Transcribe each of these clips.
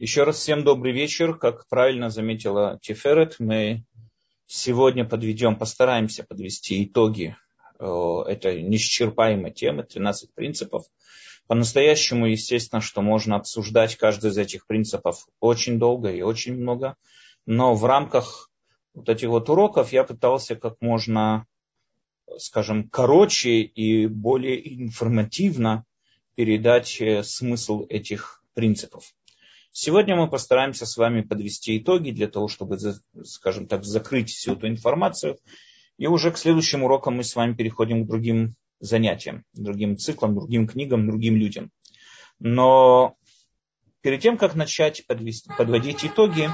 Еще раз всем добрый вечер. Как правильно заметила Тиферет, мы сегодня подведем, постараемся подвести итоги э, этой неисчерпаемой темы, 13 принципов. По-настоящему, естественно, что можно обсуждать каждый из этих принципов очень долго и очень много, но в рамках вот этих вот уроков я пытался как можно, скажем, короче и более информативно передать э, смысл этих принципов. Сегодня мы постараемся с вами подвести итоги для того, чтобы, скажем так, закрыть всю эту информацию. И уже к следующим урокам мы с вами переходим к другим занятиям, другим циклам, другим книгам, другим людям. Но перед тем, как начать подвести, подводить итоги,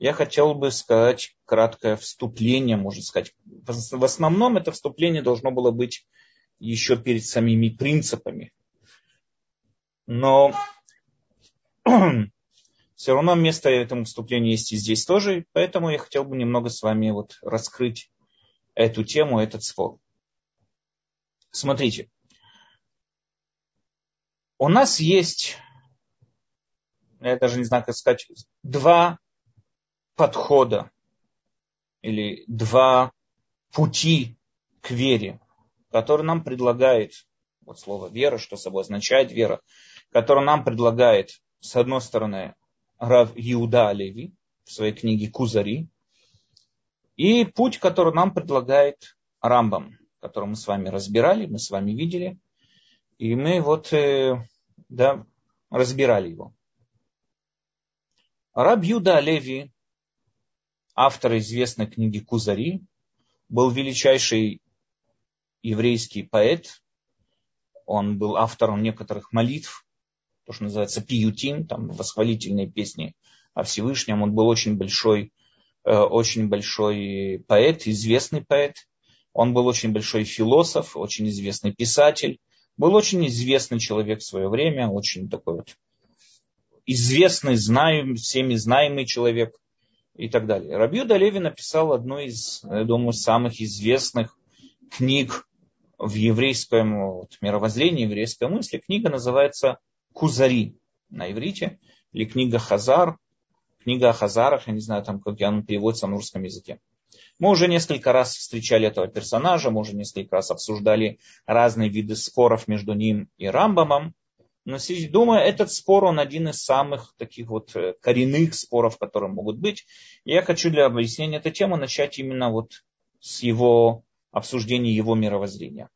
я хотел бы сказать краткое вступление, можно сказать. В основном это вступление должно было быть еще перед самими принципами. Но все равно место этому вступлению есть и здесь тоже, поэтому я хотел бы немного с вами вот раскрыть эту тему, этот спор. Смотрите, у нас есть, я даже не знаю, как сказать, два подхода или два пути к вере, которые нам предлагает, вот слово вера, что собой означает вера, который нам предлагает, с одной стороны, Рав Иуда Алеви в своей книге Кузари, и путь, который нам предлагает Рамбам, который мы с вами разбирали, мы с вами видели, и мы вот э, да, разбирали его. Раб Юда Алеви, автор известной книги Кузари, был величайший еврейский поэт. Он был автором некоторых молитв то, что называется пиютин, там восхвалительные песни о Всевышнем. Он был очень большой, э, очень большой поэт, известный поэт. Он был очень большой философ, очень известный писатель. Был очень известный человек в свое время, очень такой вот известный, знаем, всеми знаемый человек и так далее. Рабью Леви написал одну из, я думаю, самых известных книг в еврейском вот, мировоззрении, еврейской мысли. Книга называется Кузари на иврите, или книга Хазар, книга о Хазарах, я не знаю, там, как она переводится на русском языке. Мы уже несколько раз встречали этого персонажа, мы уже несколько раз обсуждали разные виды споров между ним и Рамбамом. Но думаю, этот спор, он один из самых таких вот э, коренных споров, которые могут быть. Я хочу для объяснения этой темы начать именно вот с его обсуждения его мировоззрения.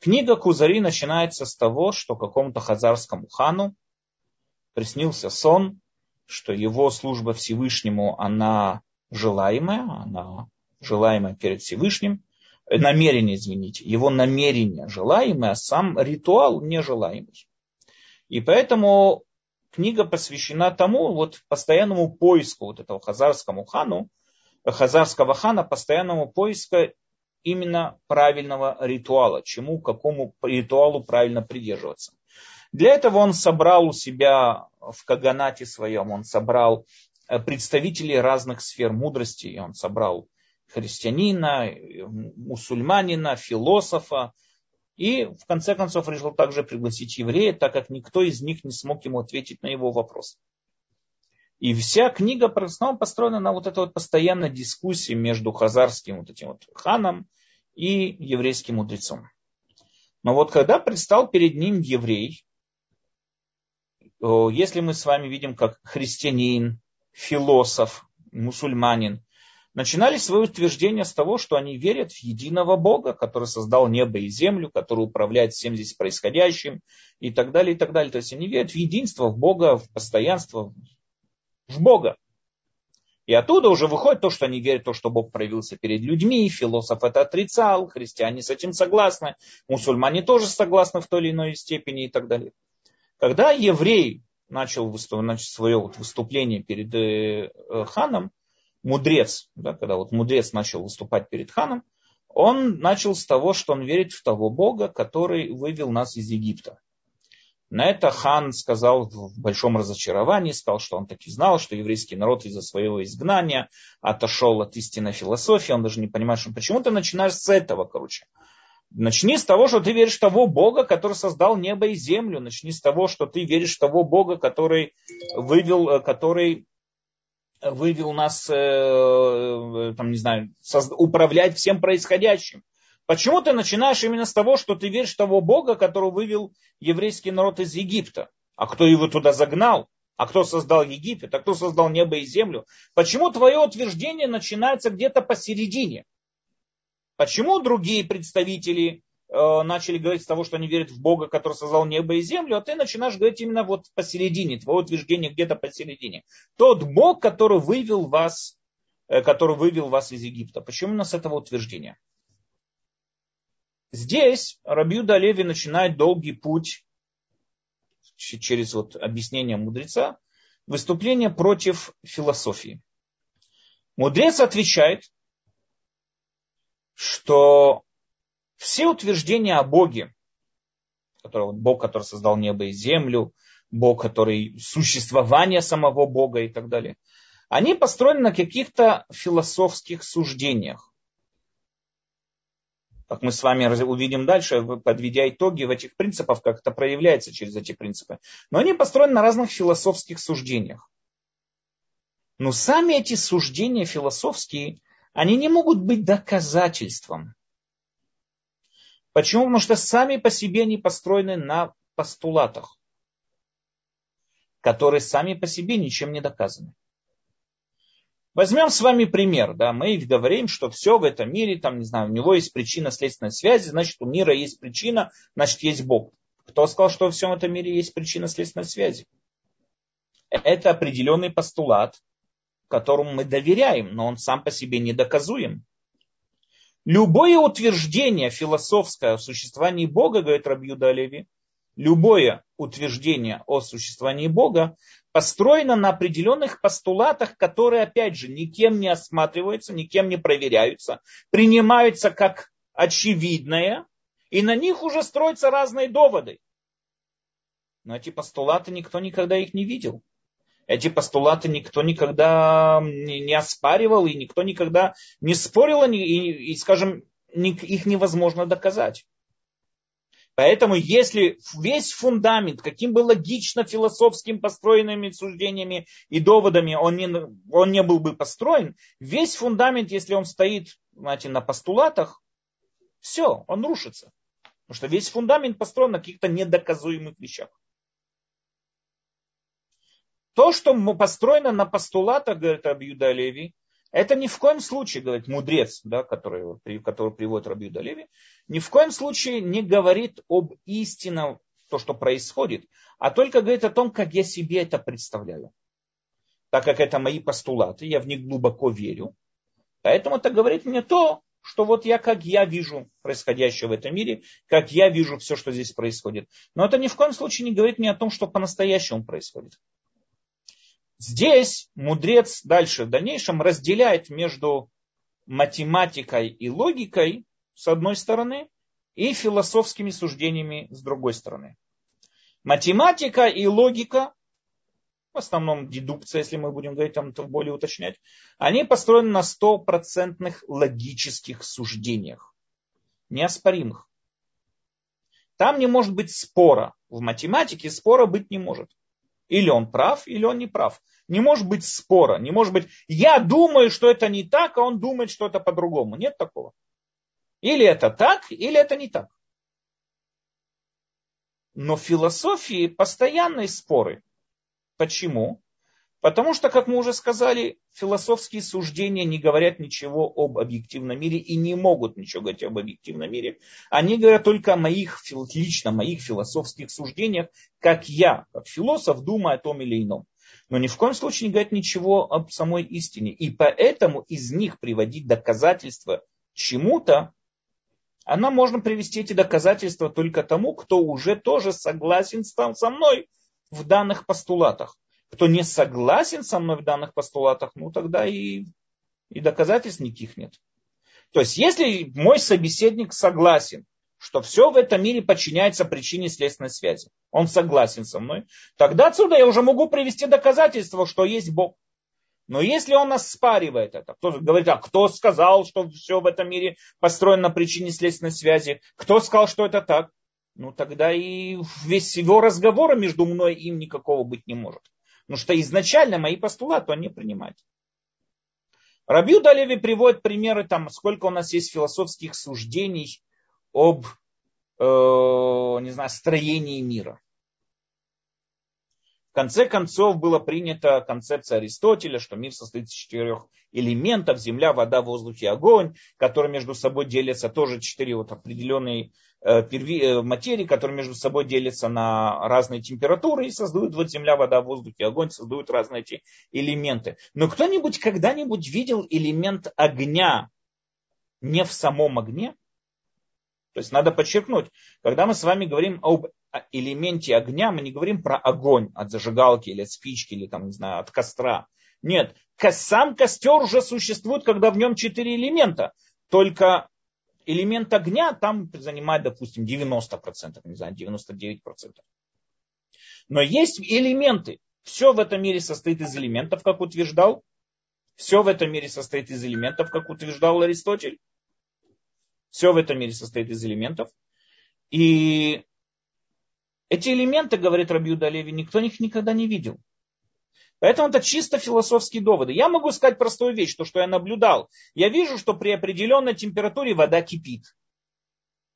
Книга Кузари начинается с того, что какому-то хазарскому хану приснился сон, что его служба Всевышнему, она желаемая, она желаемая перед Всевышним, э, намерение, извините, его намерение желаемое, а сам ритуал нежелаемый. И поэтому книга посвящена тому вот постоянному поиску вот этого хазарскому хану, хазарского хана, постоянному поиску именно правильного ритуала, чему, какому ритуалу правильно придерживаться. Для этого он собрал у себя в Каганате своем, он собрал э, представителей разных сфер мудрости, он собрал христианина, мусульманина, философа, и в конце концов решил также пригласить еврея, так как никто из них не смог ему ответить на его вопрос. И вся книга в основном построена на вот этой вот постоянной дискуссии между хазарским вот этим вот ханом и еврейским мудрецом. Но вот когда предстал перед ним еврей, если мы с вами видим, как христианин, философ, мусульманин, начинали свое утверждение с того, что они верят в единого Бога, который создал небо и землю, который управляет всем здесь происходящим и так далее, и так далее. То есть они верят в единство, в Бога, в постоянство, в Бога. И оттуда уже выходит то, что они верят то, что Бог проявился перед людьми, философ это отрицал, христиане с этим согласны, мусульмане тоже согласны в той или иной степени и так далее. Когда еврей начал выступ, свое вот выступление перед э, э, ханом, мудрец, да, когда вот мудрец начал выступать перед ханом, он начал с того, что он верит в того Бога, который вывел нас из Египта. На это хан сказал в большом разочаровании, сказал, что он таки знал, что еврейский народ из-за своего изгнания отошел от истинной философии, он даже не понимает, что почему ты начинаешь с этого, короче. Начни с того, что ты веришь в того Бога, который создал небо и землю. Начни с того, что ты веришь в того Бога, который вывел, э, который вывел нас, э, там, не знаю, управлять всем происходящим. Почему ты начинаешь именно с того, что ты веришь в того Бога, который вывел еврейский народ из Египта? А кто его туда загнал? А кто создал Египет? А кто создал небо и землю? Почему твое утверждение начинается где-то посередине? Почему другие представители э, начали говорить с того, что они верят в Бога, который создал небо и землю, а ты начинаешь говорить именно вот посередине, твое утверждение где-то посередине. Тот Бог, который вывел вас, э, который вывел вас из Египта. Почему у нас этого утверждения? Здесь Рабиуда Леви начинает долгий путь через вот объяснение мудреца, выступление против философии. Мудрец отвечает, что все утверждения о Боге, который, Бог, который создал небо и землю, Бог, который существование самого Бога и так далее, они построены на каких-то философских суждениях как мы с вами увидим дальше, подведя итоги в этих принципах, как это проявляется через эти принципы. Но они построены на разных философских суждениях. Но сами эти суждения философские, они не могут быть доказательством. Почему? Потому что сами по себе они построены на постулатах, которые сами по себе ничем не доказаны. Возьмем с вами пример. Да, мы говорим, что все в этом мире, там, не знаю, у него есть причина следственной связи, значит, у мира есть причина, значит, есть Бог. Кто сказал, что во всем этом мире есть причина следственной связи? Это определенный постулат, которому мы доверяем, но он сам по себе не доказуем. Любое утверждение философское о существовании Бога, говорит Рабьюда Леви, любое утверждение о существовании Бога построено на определенных постулатах, которые, опять же, никем не осматриваются, никем не проверяются, принимаются как очевидное, и на них уже строятся разные доводы. Но эти постулаты никто никогда их не видел. Эти постулаты никто никогда не оспаривал, и никто никогда не спорил, и, и скажем, их невозможно доказать. Поэтому если весь фундамент, каким бы логично философским построенными суждениями и доводами он не, он не был бы построен, весь фундамент, если он стоит знаете, на постулатах, все, он рушится. Потому что весь фундамент построен на каких-то недоказуемых вещах. То, что построено на постулатах, говорит Абьюда Леви, это ни в коем случае, говорит мудрец, да, который, который приводит Раби Далеви, ни в коем случае не говорит об истинном, то, что происходит, а только говорит о том, как я себе это представляю. Так как это мои постулаты, я в них глубоко верю. Поэтому это говорит мне то, что вот я, как я вижу происходящее в этом мире, как я вижу все, что здесь происходит. Но это ни в коем случае не говорит мне о том, что по-настоящему происходит. Здесь мудрец дальше в дальнейшем разделяет между математикой и логикой с одной стороны и философскими суждениями с другой стороны. Математика и логика, в основном дедукция, если мы будем говорить там более уточнять, они построены на стопроцентных логических суждениях, неоспоримых. Там не может быть спора. В математике спора быть не может. Или он прав, или он не прав. Не может быть спора, не может быть, я думаю, что это не так, а он думает, что это по-другому. Нет такого. Или это так, или это не так. Но в философии постоянные споры. Почему? Потому что, как мы уже сказали, философские суждения не говорят ничего об объективном мире и не могут ничего говорить об объективном мире. Они говорят только о моих, лично моих философских суждениях, как я, как философ, думаю о том или ином. Но ни в коем случае не говорят ничего об самой истине. И поэтому из них приводить доказательства чему-то, она можно привести эти доказательства только тому, кто уже тоже согласен со мной в данных постулатах кто не согласен со мной в данных постулатах, ну тогда и, и доказательств никаких нет. То есть, если мой собеседник согласен, что все в этом мире подчиняется причине следственной связи, он согласен со мной, тогда отсюда я уже могу привести доказательство, что есть Бог. Но если он оспаривает это, кто говорит, а кто сказал, что все в этом мире построено на причине следственной связи, кто сказал, что это так, ну тогда и весь его разговор между мной и им никакого быть не может. Потому что изначально мои постулаты он не принимает. Рабью Далеви приводит примеры, там, сколько у нас есть философских суждений об э, не знаю, строении мира конце концов была принята концепция Аристотеля, что мир состоит из четырех элементов, земля, вода, воздух и огонь, которые между собой делятся тоже четыре вот определенные э, э, материи, которые между собой делятся на разные температуры и создают вот земля, вода, воздух и огонь, создают разные эти элементы. Но кто-нибудь когда-нибудь видел элемент огня не в самом огне? То есть надо подчеркнуть, когда мы с вами говорим об элементе огня, мы не говорим про огонь от зажигалки или от спички, или там, не знаю, от костра. Нет, сам костер уже существует, когда в нем четыре элемента. Только элемент огня там занимает, допустим, 90%, не знаю, 99%. Но есть элементы. Все в этом мире состоит из элементов, как утверждал. Все в этом мире состоит из элементов, как утверждал Аристотель. Все в этом мире состоит из элементов. И эти элементы, говорит Рабиуда Леви, никто их никогда не видел. Поэтому это чисто философские доводы. Я могу сказать простую вещь, то, что я наблюдал. Я вижу, что при определенной температуре вода кипит.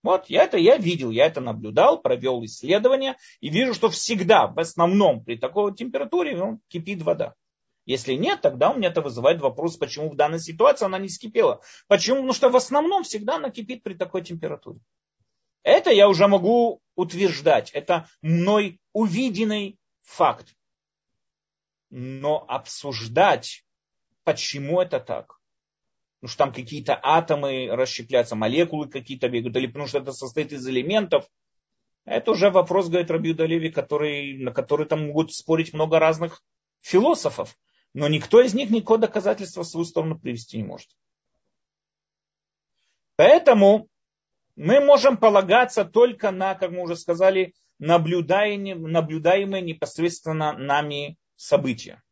Вот, я это я видел, я это наблюдал, провел исследования и вижу, что всегда, в основном, при такой температуре ну, кипит вода. Если нет, тогда у меня это вызывает вопрос, почему в данной ситуации она не скипела. Почему? Потому что в основном всегда она кипит при такой температуре. Это я уже могу утверждать. Это мной увиденный факт. Но обсуждать, почему это так, потому что там какие-то атомы расщепляются, молекулы какие-то бегают, или потому что это состоит из элементов, это уже вопрос, говорит Рабью Далеви, который, на который там могут спорить много разных философов. Но никто из них никакого доказательства в свою сторону привести не может. Поэтому мы можем полагаться только на, как мы уже сказали, наблюдаемые, наблюдаемые непосредственно нами события.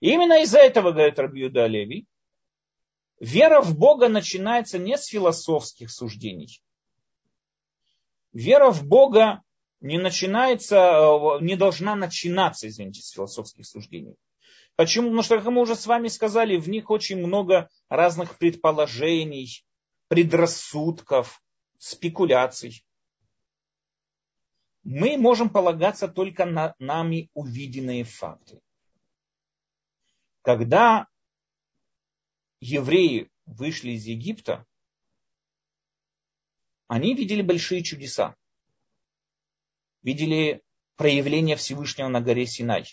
И именно из-за этого, говорит Рабиуда Леви, вера в Бога начинается не с философских суждений. Вера в Бога не начинается, э, не должна начинаться, извините, с философских суждений. Почему? Потому что, как мы уже с вами сказали, в них очень много разных предположений, предрассудков, спекуляций. Мы можем полагаться только на нами увиденные факты. Когда евреи вышли из Египта, они видели большие чудеса видели проявление Всевышнего на горе Синай.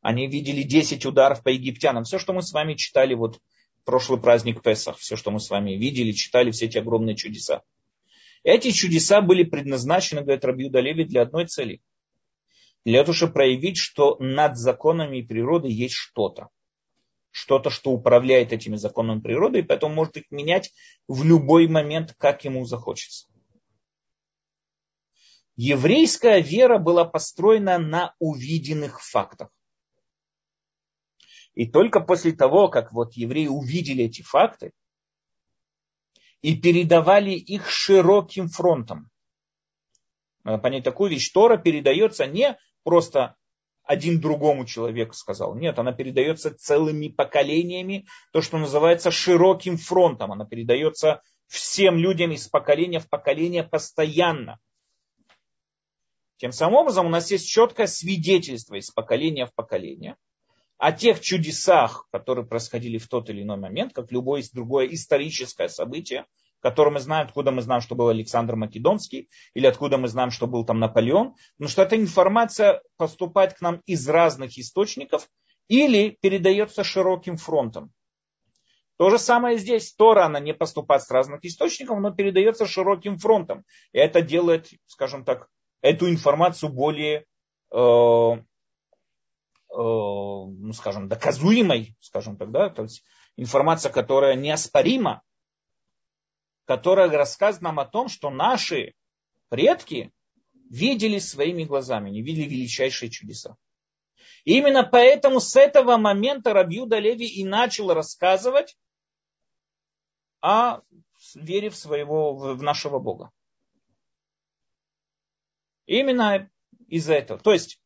Они видели 10 ударов по египтянам. Все, что мы с вами читали вот прошлый праздник Песах, все, что мы с вами видели, читали, все эти огромные чудеса. Эти чудеса были предназначены, говорит Рабиуда Леви, для одной цели. Для того, чтобы проявить, что над законами природы есть что-то. Что-то, что управляет этими законами природы, и поэтому может их менять в любой момент, как ему захочется еврейская вера была построена на увиденных фактах. И только после того, как вот евреи увидели эти факты и передавали их широким фронтом. Надо понять такую вещь. Тора передается не просто один другому человеку сказал. Нет, она передается целыми поколениями, то, что называется широким фронтом. Она передается всем людям из поколения в поколение постоянно. Тем самым образом у нас есть четкое свидетельство из поколения в поколение о тех чудесах, которые происходили в тот или иной момент, как любое другое историческое событие, которое мы знаем, откуда мы знаем, что был Александр Македонский, или откуда мы знаем, что был там Наполеон, потому что эта информация поступает к нам из разных источников или передается широким фронтом. То же самое здесь. Тора, она не поступает с разных источников, но передается широким фронтом. И это делает, скажем так, эту информацию более, э, э, ну, скажем, доказуемой, скажем так, да, то есть информация, которая неоспорима, которая рассказывает нам о том, что наши предки видели своими глазами, не видели величайшие чудеса. И именно поэтому с этого момента Рабьюда Леви и начал рассказывать о вере в своего, в нашего Бога. Именно из-за этого. То есть,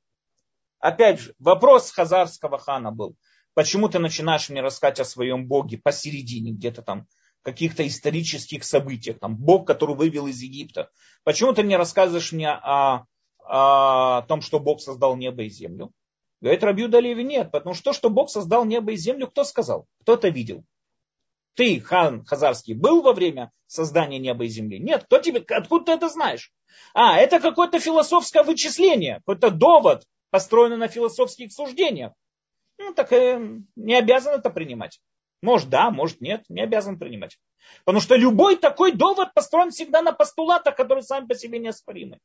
опять же, вопрос хазарского хана был, почему ты начинаешь мне рассказать о своем Боге посередине, где-то там каких-то исторических событиях, там Бог, который вывел из Египта. Почему ты мне рассказываешь мне о, о том, что Бог создал небо и землю? Говорит Рабью Далеви, нет, потому что то, что Бог создал небо и землю, кто сказал? Кто это видел? Ты, хан Хазарский, был во время создания неба и земли? Нет, кто тебе, откуда ты это знаешь? А, это какое-то философское вычисление, какой-то довод, построенный на философских суждениях. Ну, так э, не обязан это принимать. Может, да, может, нет, не обязан принимать. Потому что любой такой довод построен всегда на постулатах, которые сами по себе неоспоримы.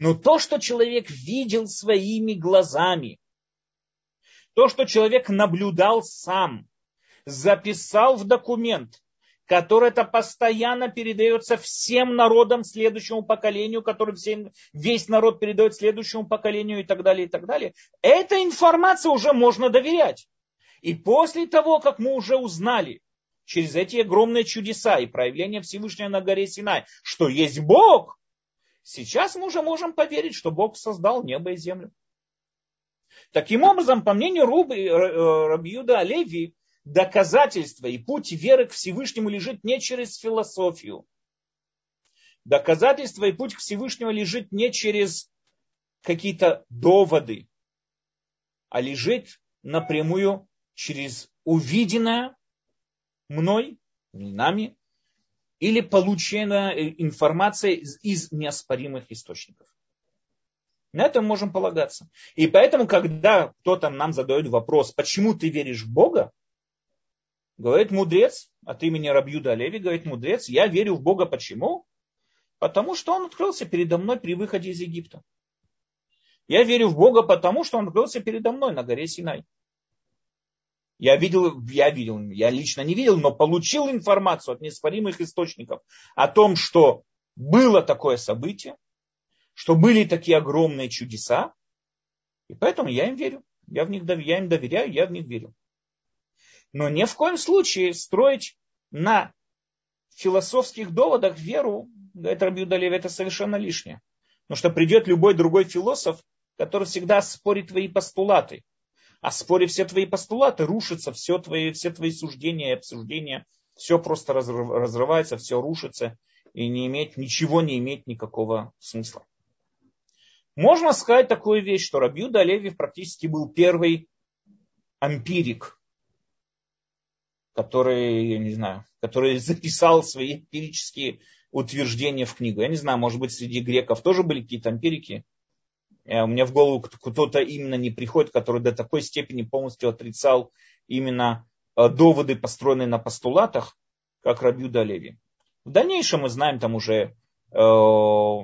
Но то, что человек видел своими глазами, то, что человек наблюдал сам, записал в документ, который это постоянно передается всем народам следующему поколению, который всем, весь народ передает следующему поколению и так далее, и так далее. Эта информация уже можно доверять. И после того, как мы уже узнали через эти огромные чудеса и проявления Всевышнего на горе Синай, что есть Бог, сейчас мы уже можем поверить, что Бог создал небо и землю. Таким образом, по мнению Рубы, Рабиуда Олеви, доказательство и путь веры к Всевышнему лежит не через философию. Доказательство и путь к Всевышнему лежит не через какие-то доводы, а лежит напрямую через увиденное мной, нами, или полученная информация из, из неоспоримых источников. На это можем полагаться. И поэтому, когда кто-то нам задает вопрос, почему ты веришь в Бога, говорит мудрец, от имени Рабьюда Леви, говорит мудрец, я верю в Бога почему? Потому что он открылся передо мной при выходе из Египта. Я верю в Бога потому, что он открылся передо мной на горе Синай. Я видел, я видел, я лично не видел, но получил информацию от неоспоримых источников о том, что было такое событие, что были такие огромные чудеса, и поэтому я им верю. Я, в них, я им доверяю, я в них верю. Но ни в коем случае строить на философских доводах веру, говорит Рабиудалев, это совершенно лишнее. Потому что придет любой другой философ, который всегда спорит твои постулаты. А спорив все твои постулаты, рушится все твои, все твои суждения и обсуждения. Все просто разрывается, все рушится и не имеет, ничего не имеет никакого смысла. Можно сказать такую вещь, что Рабьюда Леви практически был первый ампирик, который, я не знаю, который записал свои эмпирические утверждения в книгу. Я не знаю, может быть, среди греков тоже были какие-то ампирики. Э, у меня в голову кто-то именно не приходит, который до такой степени полностью отрицал именно э, доводы, построенные на постулатах, как Рабьюда Леви. В дальнейшем мы знаем там уже э,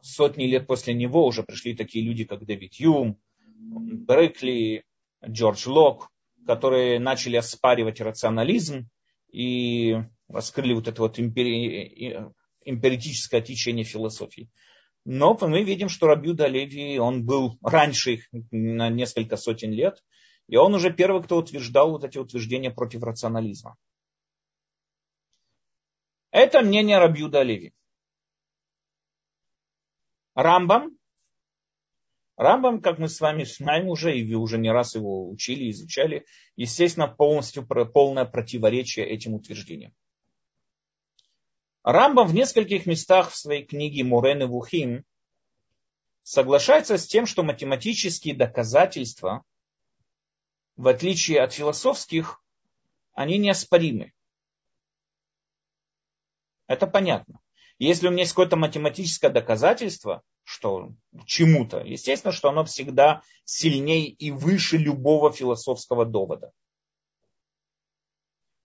сотни лет после него уже пришли такие люди, как Дэвид Юм, Брекли, Джордж Лок, которые начали оспаривать рационализм и раскрыли вот это вот импери... империтическое течение философии. Но мы видим, что Рабьюда Леви, он был раньше их на несколько сотен лет, и он уже первый, кто утверждал вот эти утверждения против рационализма. Это мнение Рабьюда Леви. Рамбам. Рамбам, как мы с вами знаем уже, и вы уже не раз его учили, изучали, естественно, полностью полное противоречие этим утверждениям. Рамбам в нескольких местах в своей книге Мурен и Вухим соглашается с тем, что математические доказательства, в отличие от философских, они неоспоримы. Это понятно. Если у меня есть какое-то математическое доказательство, что чему-то, естественно, что оно всегда сильнее и выше любого философского довода.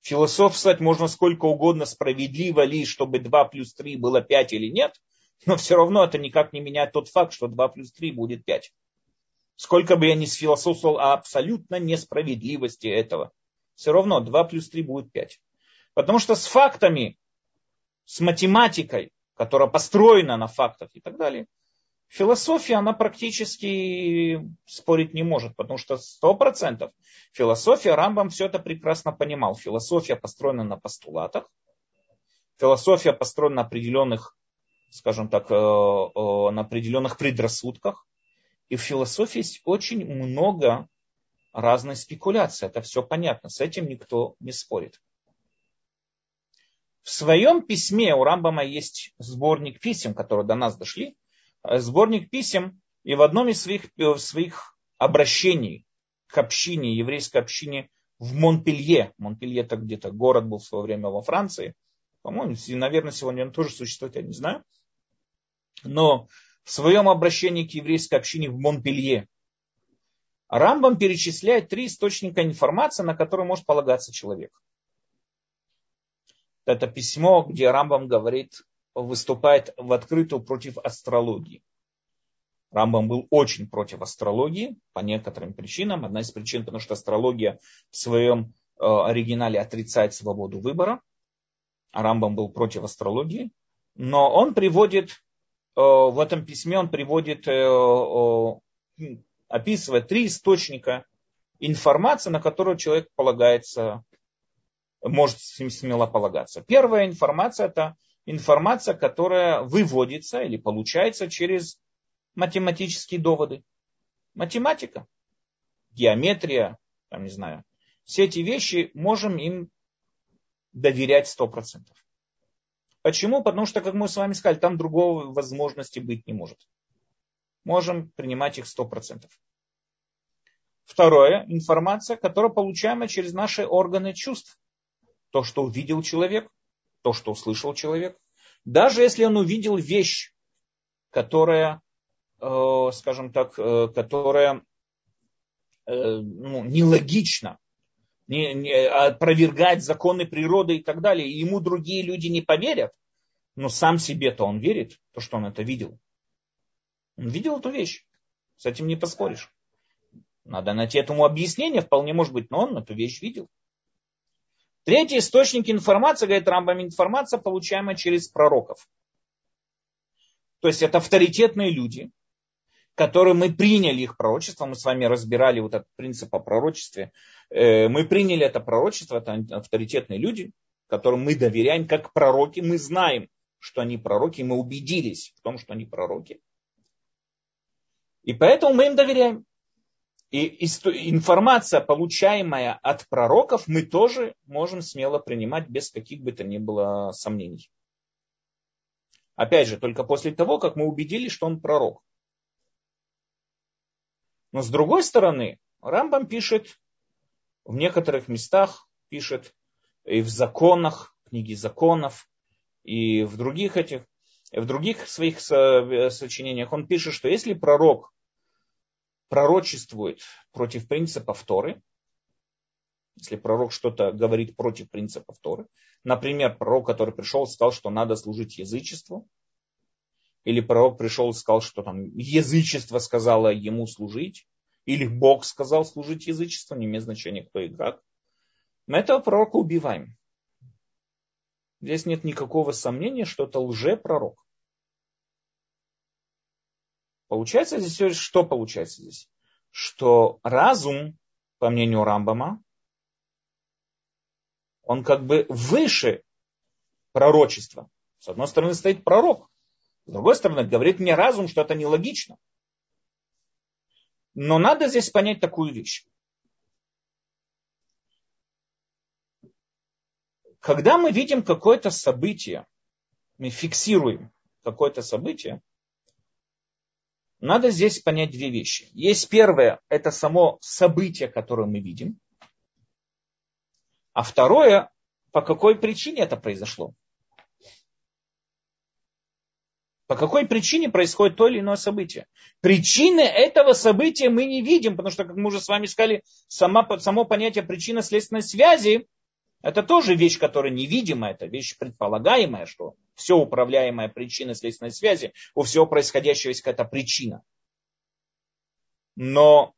Философствовать можно сколько угодно, справедливо ли, чтобы 2 плюс 3 было 5 или нет, но все равно это никак не меняет тот факт, что 2 плюс 3 будет 5. Сколько бы я ни сфилософствовал о абсолютно несправедливости этого, все равно 2 плюс 3 будет 5. Потому что с фактами с математикой, которая построена на фактах и так далее, Философия, она практически спорить не может, потому что сто процентов философия, Рамбам все это прекрасно понимал. Философия построена на постулатах, философия построена на определенных, скажем так, э, э, на определенных предрассудках. И в философии есть очень много разной спекуляции. Это все понятно. С этим никто не спорит. В своем письме у Рамбама есть сборник писем, которые до нас дошли. Э, сборник писем, и в одном из своих, своих обращений к общине, еврейской общине в Монпелье, Монпелье это где-то город был в свое время во Франции, по-моему, наверное, сегодня он тоже существует, я не знаю. Но в своем обращении к еврейской общине в Монпелье Рамбам перечисляет три источника информации, на которые может полагаться человек. Это письмо, где Рамбам говорит, выступает в открытую против астрологии. Рамбам был очень против астрологии по некоторым причинам. Одна из причин, потому что астрология в своем э, оригинале отрицает свободу выбора. Рамбам был против астрологии, но он приводит, э, в этом письме он приводит, э, описывает три источника информации, на которую человек полагается, может смело полагаться. Первая информация – это информация, которая выводится или получается через математические доводы. Математика, геометрия, там, не знаю, все эти вещи можем им доверять сто процентов. Почему? Потому что, как мы с вами сказали, там другого возможности быть не может. Можем принимать их сто процентов. Второе, информация, которая получаема через наши органы чувств. То, что увидел человек, то, что услышал человек. Даже если он увидел вещь, которая, э, скажем так, э, которая э, ну, нелогична, не, не, опровергать законы природы и так далее. И ему другие люди не поверят, но сам себе-то он верит, то, что он это видел. Он видел эту вещь. С этим не поспоришь. Надо найти этому объяснение, вполне может быть, но он эту вещь видел. Третий источник информации, говорит Рамбам, информация, получаемая через пророков. То есть это авторитетные люди, которые мы приняли их пророчество, мы с вами разбирали вот этот принцип о пророчестве, э, мы приняли это пророчество, это авторитетные люди, которым мы доверяем как пророки, мы знаем, что они пророки, мы убедились в том, что они пророки. И поэтому мы им доверяем. И информация, получаемая от пророков, мы тоже можем смело принимать без каких бы то ни было сомнений. Опять же, только после того, как мы убедились, что он пророк. Но с другой стороны, Рамбам пишет в некоторых местах, пишет и в законах, книге законов, и в других этих, в других своих сочинениях он пишет, что если пророк пророчествует против принципа Торы, если пророк что-то говорит против принципа Торы, например, пророк, который пришел сказал, что надо служить язычеству, или пророк пришел и сказал, что там язычество сказало ему служить, или Бог сказал служить язычеству, не имеет значения кто и как. Мы этого пророка убиваем. Здесь нет никакого сомнения, что это лжепророк. Получается здесь, что получается здесь? Что разум, по мнению Рамбама, он как бы выше пророчества. С одной стороны стоит пророк, с другой стороны, говорит мне разум, что это нелогично. Но надо здесь понять такую вещь. Когда мы видим какое-то событие, мы фиксируем какое-то событие, надо здесь понять две вещи. Есть первое, это само событие, которое мы видим. А второе, по какой причине это произошло. По какой причине происходит то или иное событие? Причины этого события мы не видим, потому что, как мы уже с вами сказали, сама, само понятие причинно-следственной связи это тоже вещь, которая невидимая, это вещь предполагаемая, что все управляемое причиной следственной связи, у всего происходящего есть какая-то причина. Но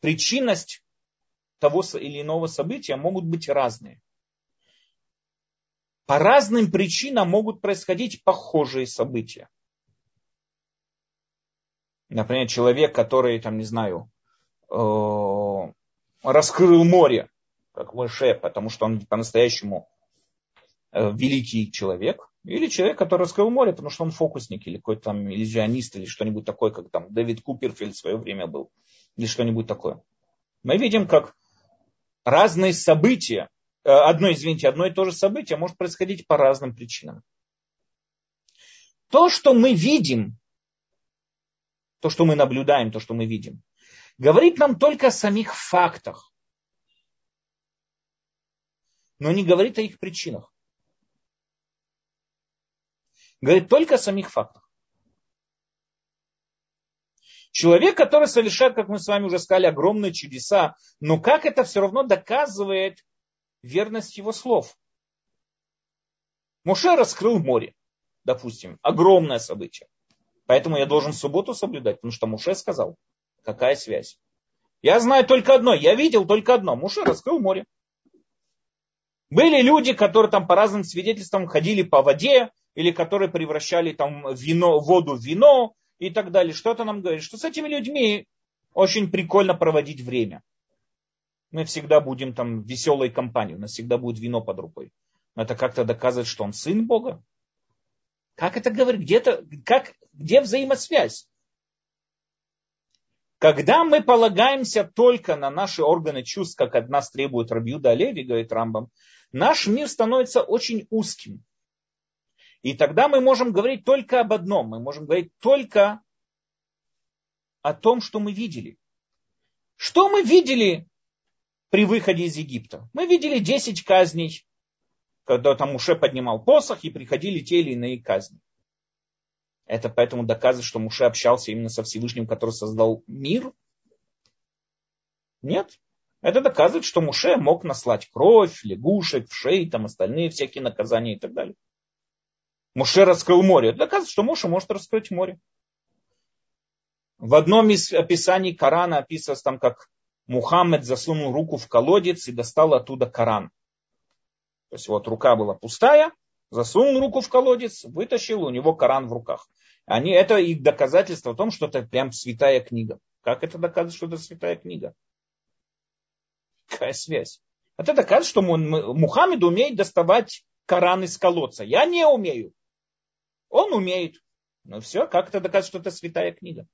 причинность того или иного события могут быть разные. По разным причинам могут происходить похожие события. Например, человек, который, там, не знаю, э, раскрыл море, как Моше, потому что он по-настоящему э, великий человек, или человек, который раскрыл море, потому что он фокусник, или какой-то там иллюзионист, или что-нибудь такое, как там Дэвид Куперфильд в свое время был, или что-нибудь такое. Мы видим, как разные события, э, одно, извините, одно и то же событие может происходить по разным причинам. То, что мы видим, то, что мы наблюдаем, то, что мы видим, говорит нам только о самих фактах, но не говорит о их причинах. Говорит только о самих фактах. Человек, который совершает, как мы с вами уже сказали, огромные чудеса, но как это все равно доказывает верность его слов? Муше раскрыл море, допустим, огромное событие. Поэтому я должен субботу соблюдать, потому что Муше сказал. Какая связь? Я знаю только одно, я видел только одно. Муше раскрыл море. Были люди, которые там по разным свидетельствам ходили по воде, или которые превращали там вино, воду в вино и так далее. Что это нам говорит? Что с этими людьми очень прикольно проводить время. Мы всегда будем там веселой компанией, у нас всегда будет вино под рукой. Но это как-то доказывает, что он сын Бога. Как это говорит? Где-то, как, где взаимосвязь? Когда мы полагаемся только на наши органы чувств, как от нас требует Рабиуда Леви, говорит Рамбам, наш мир становится очень узким. И тогда мы можем говорить только об одном. Мы можем говорить только о том, что мы видели. Что мы видели при выходе из Египта? Мы видели 10 казней, когда там Муше поднимал посох и приходили те или иные казни. Это поэтому доказывает, что Муше общался именно со Всевышним, который создал мир? Нет. Это доказывает, что Муше мог наслать кровь, лягушек, вшей, там остальные всякие наказания и так далее. Муше раскрыл море. Это доказывает, что Муше может раскрыть море. В одном из описаний Корана описывается там, как Мухаммед засунул руку в колодец и достал оттуда Коран. То есть вот рука была пустая, засунул руку в колодец, вытащил, у него Коран в руках. Они, это их доказательство в том, что это прям святая книга. Как это доказывает, что это святая книга? Какая связь? Это доказывает, что Мухаммед умеет доставать Коран из колодца. Я не умею. Он умеет. Ну все, как это доказывает, что это святая книга?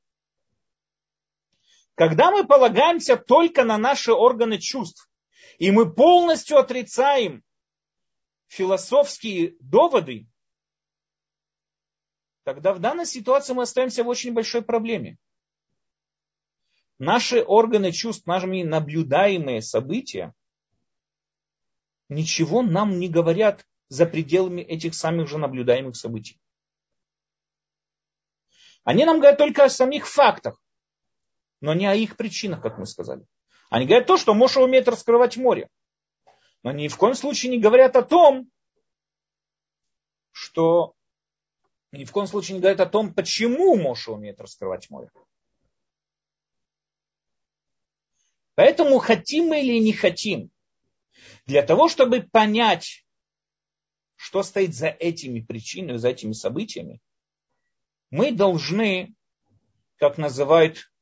Когда мы полагаемся только на наши органы чувств, и мы полностью отрицаем философские доводы, тогда в данной ситуации мы остаемся в очень большой проблеме. Наши органы чувств, наши наблюдаемые события, ничего нам не говорят за пределами этих самых же наблюдаемых событий. Они нам говорят только о самих фактах, но не о их причинах, как мы сказали. Они говорят то, что Моша умеет раскрывать море но ни в коем случае не говорят о том, что ни в коем случае не говорят о том, почему Моша умеет раскрывать море. Поэтому хотим мы или не хотим, для того, чтобы понять, что стоит за этими причинами, за этими событиями, мы должны, как называют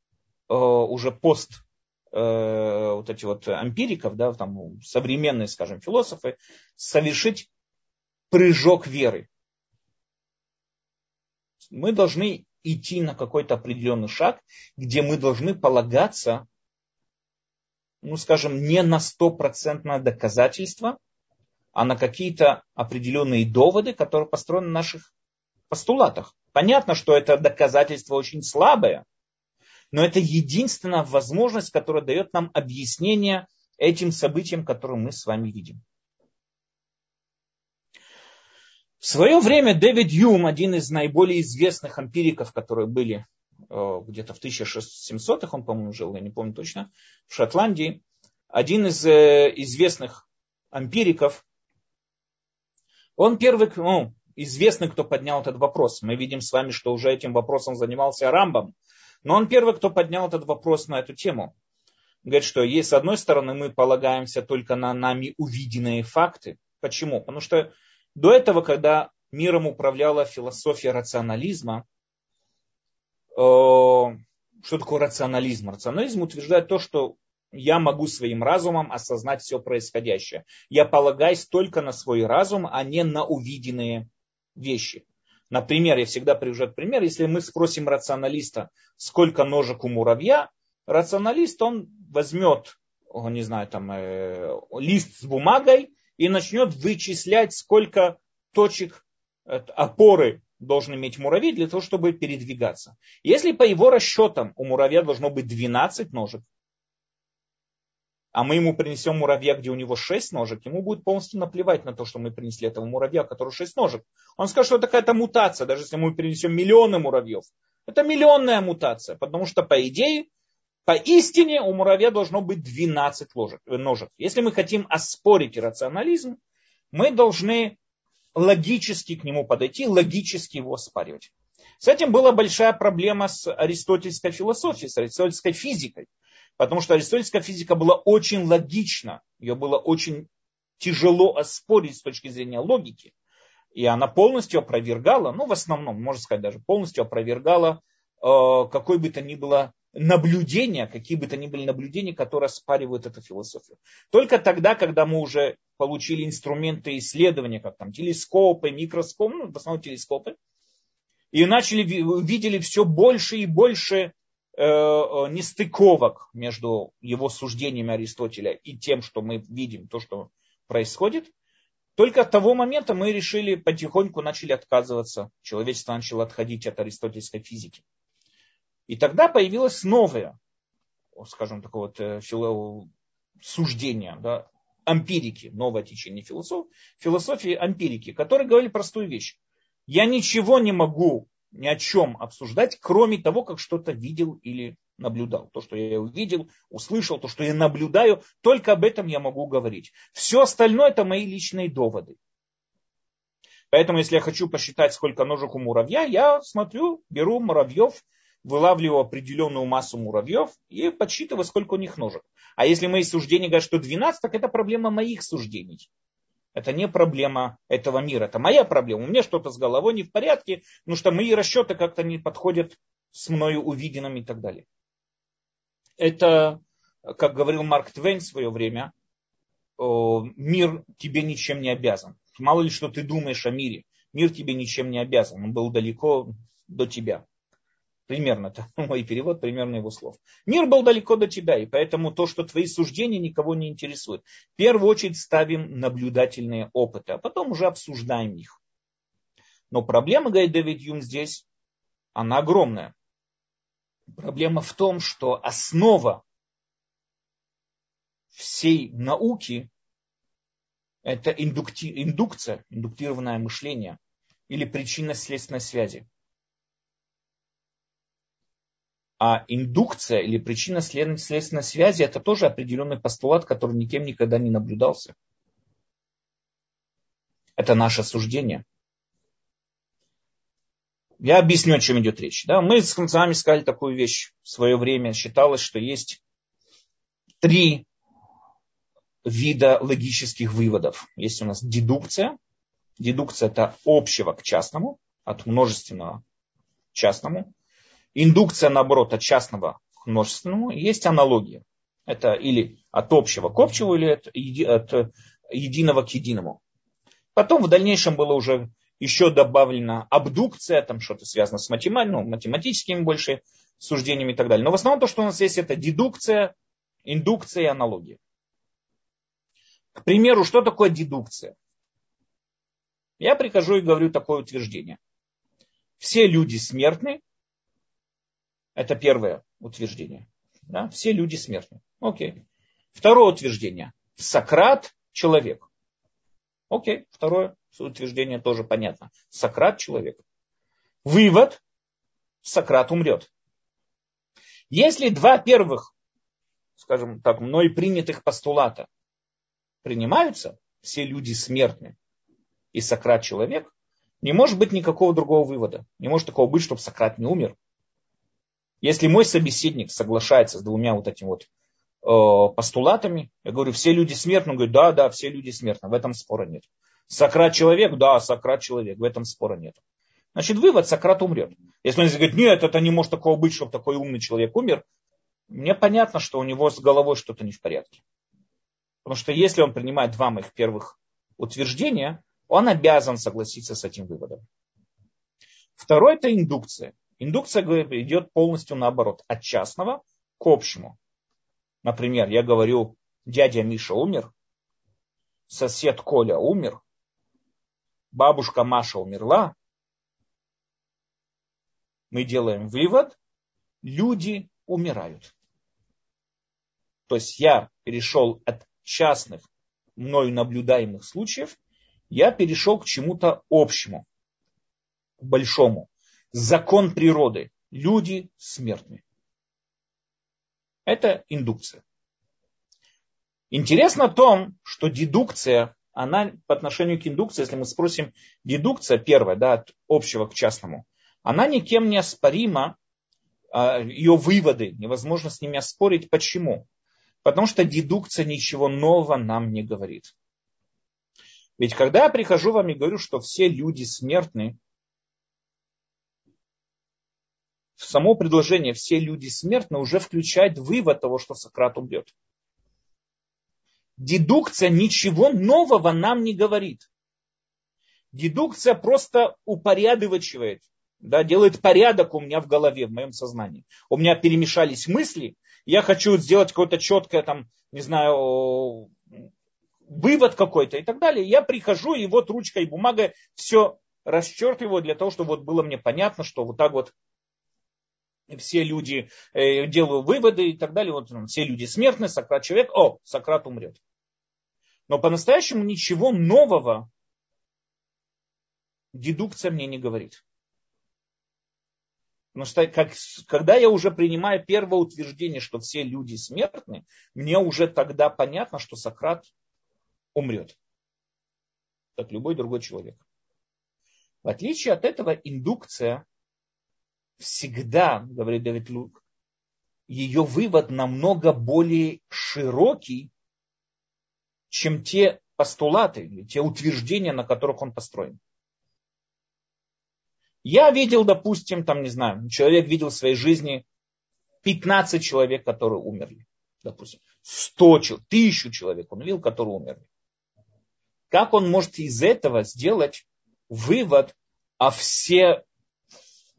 э, уже пост э, вот эти вот ампириков, да, там, современные, скажем, философы, совершить прыжок веры. Мы должны идти на какой-то определенный шаг, где мы должны полагаться, ну, скажем, не на стопроцентное доказательство, а на какие-то определенные доводы, которые построены на наших постулатах. Понятно, что это доказательство очень слабое, но это единственная возможность, которая дает нам объяснение этим событиям, которые мы с вами видим. В свое время Дэвид Юм, один из наиболее известных эмпириков, которые были где-то в 1600-х, он, по-моему, жил, я не помню точно, в Шотландии, один из э, известных эмпириков, он первый, ну, известный, кто поднял этот вопрос. Мы видим с вами, что уже этим вопросом занимался Рамбам, но он первый, кто поднял этот вопрос на эту тему. Говорит, что есть, с одной стороны, мы полагаемся только на нами увиденные факты. Почему? Потому что до этого, когда миром управляла философия рационализма, э, что такое рационализм? Рационализм утверждает то, что я могу своим разумом осознать все происходящее. Я полагаюсь только на свой разум, а не на увиденные вещи. Например, я всегда привожу пример, если мы спросим рационалиста, сколько ножек у муравья, рационалист, он возьмет, не знаю, там, э, лист с бумагой и начнет вычислять, сколько точек э, опоры должен иметь муравей для того, чтобы передвигаться. Если по его расчетам у муравья должно быть 12 ножек, а мы ему принесем муравья, где у него 6 ножек, ему будет полностью наплевать на то, что мы принесли этого муравья, у которого 6 ножек. Он скажет, что это какая-то мутация, даже если мы принесем миллионы муравьев. Это миллионная мутация, потому что, по идее, Поистине у муравья должно быть 12 ложек, ножек. Если мы хотим оспорить рационализм, мы должны логически к нему подойти, логически его оспаривать. С этим была большая проблема с аристотельской философией, с аристотельской физикой. Потому что аристотельская физика была очень логична. Ее было очень тяжело оспорить с точки зрения логики. И она полностью опровергала, ну в основном, можно сказать даже, полностью опровергала э, какой бы то ни было наблюдения, какие бы то ни были наблюдения, которые оспаривают эту философию. Только тогда, когда мы уже получили инструменты исследования, как там телескопы, микроскопы, ну, в основном телескопы, и начали, видели все больше и больше э, э, нестыковок между его суждениями Аристотеля и тем, что мы видим, то, что происходит, только от того момента мы решили, потихоньку начали отказываться, человечество начало отходить от аристотельской физики. И тогда появилось новое, скажем, такое вот э, фило... суждение, да, ампирики, новое течение философ... философии ампирики, которые говорили простую вещь. Я ничего не могу ни о чем обсуждать, кроме того, как что-то видел или наблюдал. То, что я увидел, услышал, то, что я наблюдаю, только об этом я могу говорить. Все остальное это мои личные доводы. Поэтому, если я хочу посчитать, сколько ножек у муравья, я смотрю, беру муравьев, вылавливаю определенную массу муравьев и подсчитываю, сколько у них ножек. А если мои суждения говорят, что 12, так это проблема моих суждений. Это не проблема этого мира, это моя проблема. У меня что-то с головой не в порядке, потому что мои расчеты как-то не подходят с мною увиденным и так далее. Это, как говорил Марк Твейн в свое время, мир тебе ничем не обязан. Мало ли, что ты думаешь о мире. Мир тебе ничем не обязан. Он был далеко до тебя. Примерно, это мой перевод, примерно его слов. Мир был далеко до тебя, и поэтому то, что твои суждения никого не интересует. В первую очередь ставим наблюдательные опыты, а потом уже обсуждаем их. Но проблема, говорит Дэвид Юм здесь, она огромная. Проблема в том, что основа всей науки это индукти, индукция, индуктированное мышление или причинно-следственной связи. А индукция или причинно-следственной связи это тоже определенный постулат, который никем никогда не наблюдался. Это наше суждение. Я объясню, о чем идет речь. Да, мы с вами сказали такую вещь в свое время. Считалось, что есть три вида логических выводов. Есть у нас дедукция. Дедукция это общего к частному, от множественного к частному. Индукция, наоборот, от частного к множественному. Есть аналогия. Это или от общего к общему, или от, от единого к единому. Потом в дальнейшем было уже еще добавлена абдукция, там что-то связано с математи- ну, математическими больше суждениями и так далее. Но в основном то, что у нас есть, это дедукция, индукция и аналогия. К примеру, что такое дедукция? Я прихожу и говорю такое утверждение. Все люди смертны, это первое утверждение. Да? Все люди смертны. Окей. Второе утверждение. Сократ – человек. Окей. Второе утверждение тоже понятно. Сократ – человек. Вывод. Сократ умрет. Если два первых, скажем так, мной принятых постулата принимаются, все люди смертны, и Сократ человек, не может быть никакого другого вывода. Не может такого быть, чтобы Сократ не умер. Если мой собеседник соглашается с двумя вот этими вот э, постулатами, я говорю, все люди смертны, он говорит, да, да, все люди смертны, в этом спора нет. Сократ человек, да, Сократ человек, в этом спора нет. Значит, вывод, Сократ умрет. Если он говорит, нет, это не может такого быть, чтобы такой умный человек умер, мне понятно, что у него с головой что-то не в порядке. Потому что если он принимает два моих первых утверждения, он обязан согласиться с этим выводом. Второе – это индукция. Индукция идет полностью наоборот, от частного к общему. Например, я говорю, дядя Миша умер, сосед Коля умер, бабушка Маша умерла. Мы делаем вывод, люди умирают. То есть я перешел от частных, мною наблюдаемых случаев, я перешел к чему-то общему, большому. Закон природы. Люди смертны. Это индукция. Интересно в том, что дедукция, она по отношению к индукции, если мы спросим, дедукция первая, да, от общего к частному, она никем не оспорима, а, ее выводы, невозможно с ними оспорить. Почему? Потому что дедукция ничего нового нам не говорит. Ведь когда я прихожу вам и говорю, что все люди смертны, само предложение «все люди смертны» уже включает вывод того, что Сократ умрет. Дедукция ничего нового нам не говорит. Дедукция просто упорядочивает, да, делает порядок у меня в голове, в моем сознании. У меня перемешались мысли, я хочу сделать какое-то четкое, там, не знаю, вывод какой-то и так далее. Я прихожу, и вот ручка и бумага все расчеркиваю для того, чтобы вот было мне понятно, что вот так вот все люди э, делают выводы и так далее. Вот все люди смертны, Сократ человек, о, Сократ умрет. Но по-настоящему ничего нового дедукция мне не говорит. Потому что как, когда я уже принимаю первое утверждение, что все люди смертны, мне уже тогда понятно, что Сократ умрет. Как любой другой человек. В отличие от этого, индукция всегда, говорит Давид Лук, ее вывод намного более широкий, чем те постулаты, те утверждения, на которых он построен. Я видел, допустим, там, не знаю, человек видел в своей жизни 15 человек, которые умерли. Допустим, 100 человек, 1000 человек он видел, которые умерли. Как он может из этого сделать вывод о все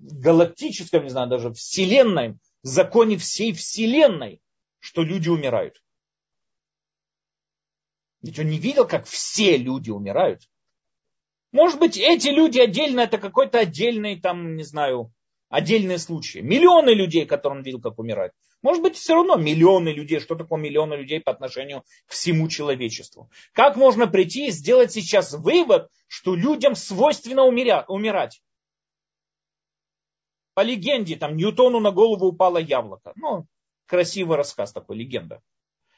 галактическом, не знаю, даже вселенной, законе всей вселенной, что люди умирают? Ведь он не видел, как все люди умирают. Может быть, эти люди отдельно, это какой-то отдельный, там, не знаю, отдельные случаи. Миллионы людей, которые он видел, как умирают. Может быть, все равно миллионы людей. Что такое миллионы людей по отношению к всему человечеству? Как можно прийти и сделать сейчас вывод, что людям свойственно умирать? По легенде, там Ньютону на голову упало яблоко. Ну, красивый рассказ такой, легенда.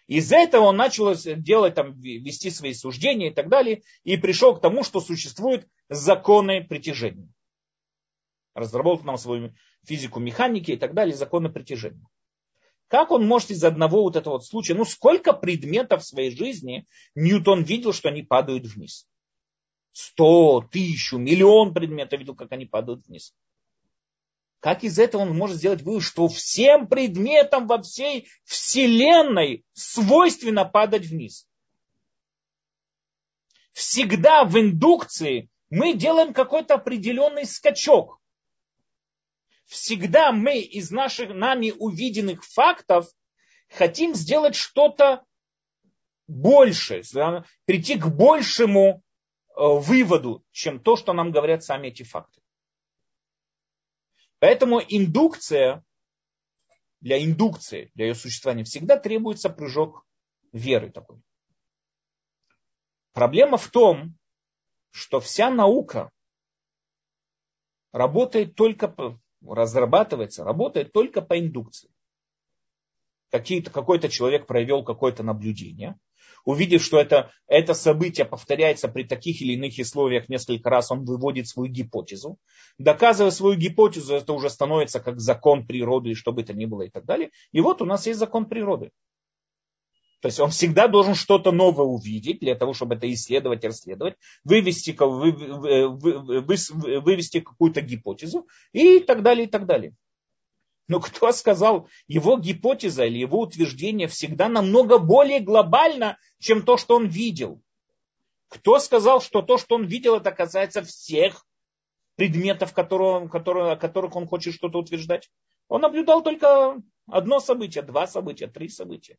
Из-за этого он начал делать, там, вести свои суждения и так далее, и пришел к тому, что существуют законы притяжения. Разработал нам свою физику механики и так далее, законы притяжения. Как он может из одного вот этого вот случая, ну сколько предметов в своей жизни Ньютон видел, что они падают вниз? Сто, тысячу, миллион предметов видел, как они падают вниз. Как из этого он может сделать вывод, что всем предметам во всей Вселенной свойственно падать вниз? Всегда в индукции мы делаем какой-то определенный скачок. Всегда мы из наших нами увиденных фактов хотим сделать что-то больше, прийти к большему э, выводу, чем то, что нам говорят сами эти факты. Поэтому индукция, для индукции, для ее существования всегда требуется прыжок веры такой. Проблема в том, что вся наука работает только, по, разрабатывается, работает только по индукции. Какой-то человек провел какое-то наблюдение, увидев, что это, это событие повторяется при таких или иных условиях несколько раз, он выводит свою гипотезу. Доказывая свою гипотезу, это уже становится как закон природы, и что бы это ни было и так далее. И вот у нас есть закон природы. То есть он всегда должен что-то новое увидеть для того, чтобы это исследовать, расследовать, вывести, вы, вы, вы, вывести какую-то гипотезу и так далее, и так далее. Но кто сказал, его гипотеза или его утверждение всегда намного более глобально, чем то, что он видел. Кто сказал, что то, что он видел, это касается всех предметов, которые, которые, о которых он хочет что-то утверждать? Он наблюдал только одно событие, два события, три события.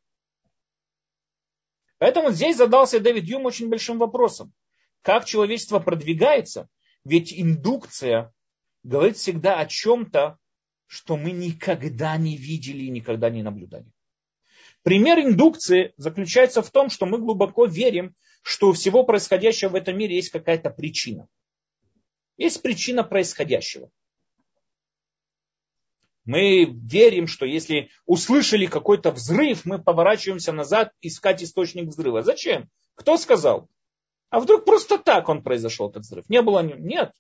Поэтому здесь задался Дэвид Юм очень большим вопросом. Как человечество продвигается? Ведь индукция говорит всегда о чем-то, что мы никогда не видели и никогда не наблюдали. Пример индукции заключается в том, что мы глубоко верим, что у всего происходящего в этом мире есть какая-то причина. Есть причина происходящего. Мы верим, что если услышали какой-то взрыв, мы поворачиваемся назад искать источник взрыва. Зачем? Кто сказал? А вдруг просто так он произошел, этот взрыв? Не было... Нет.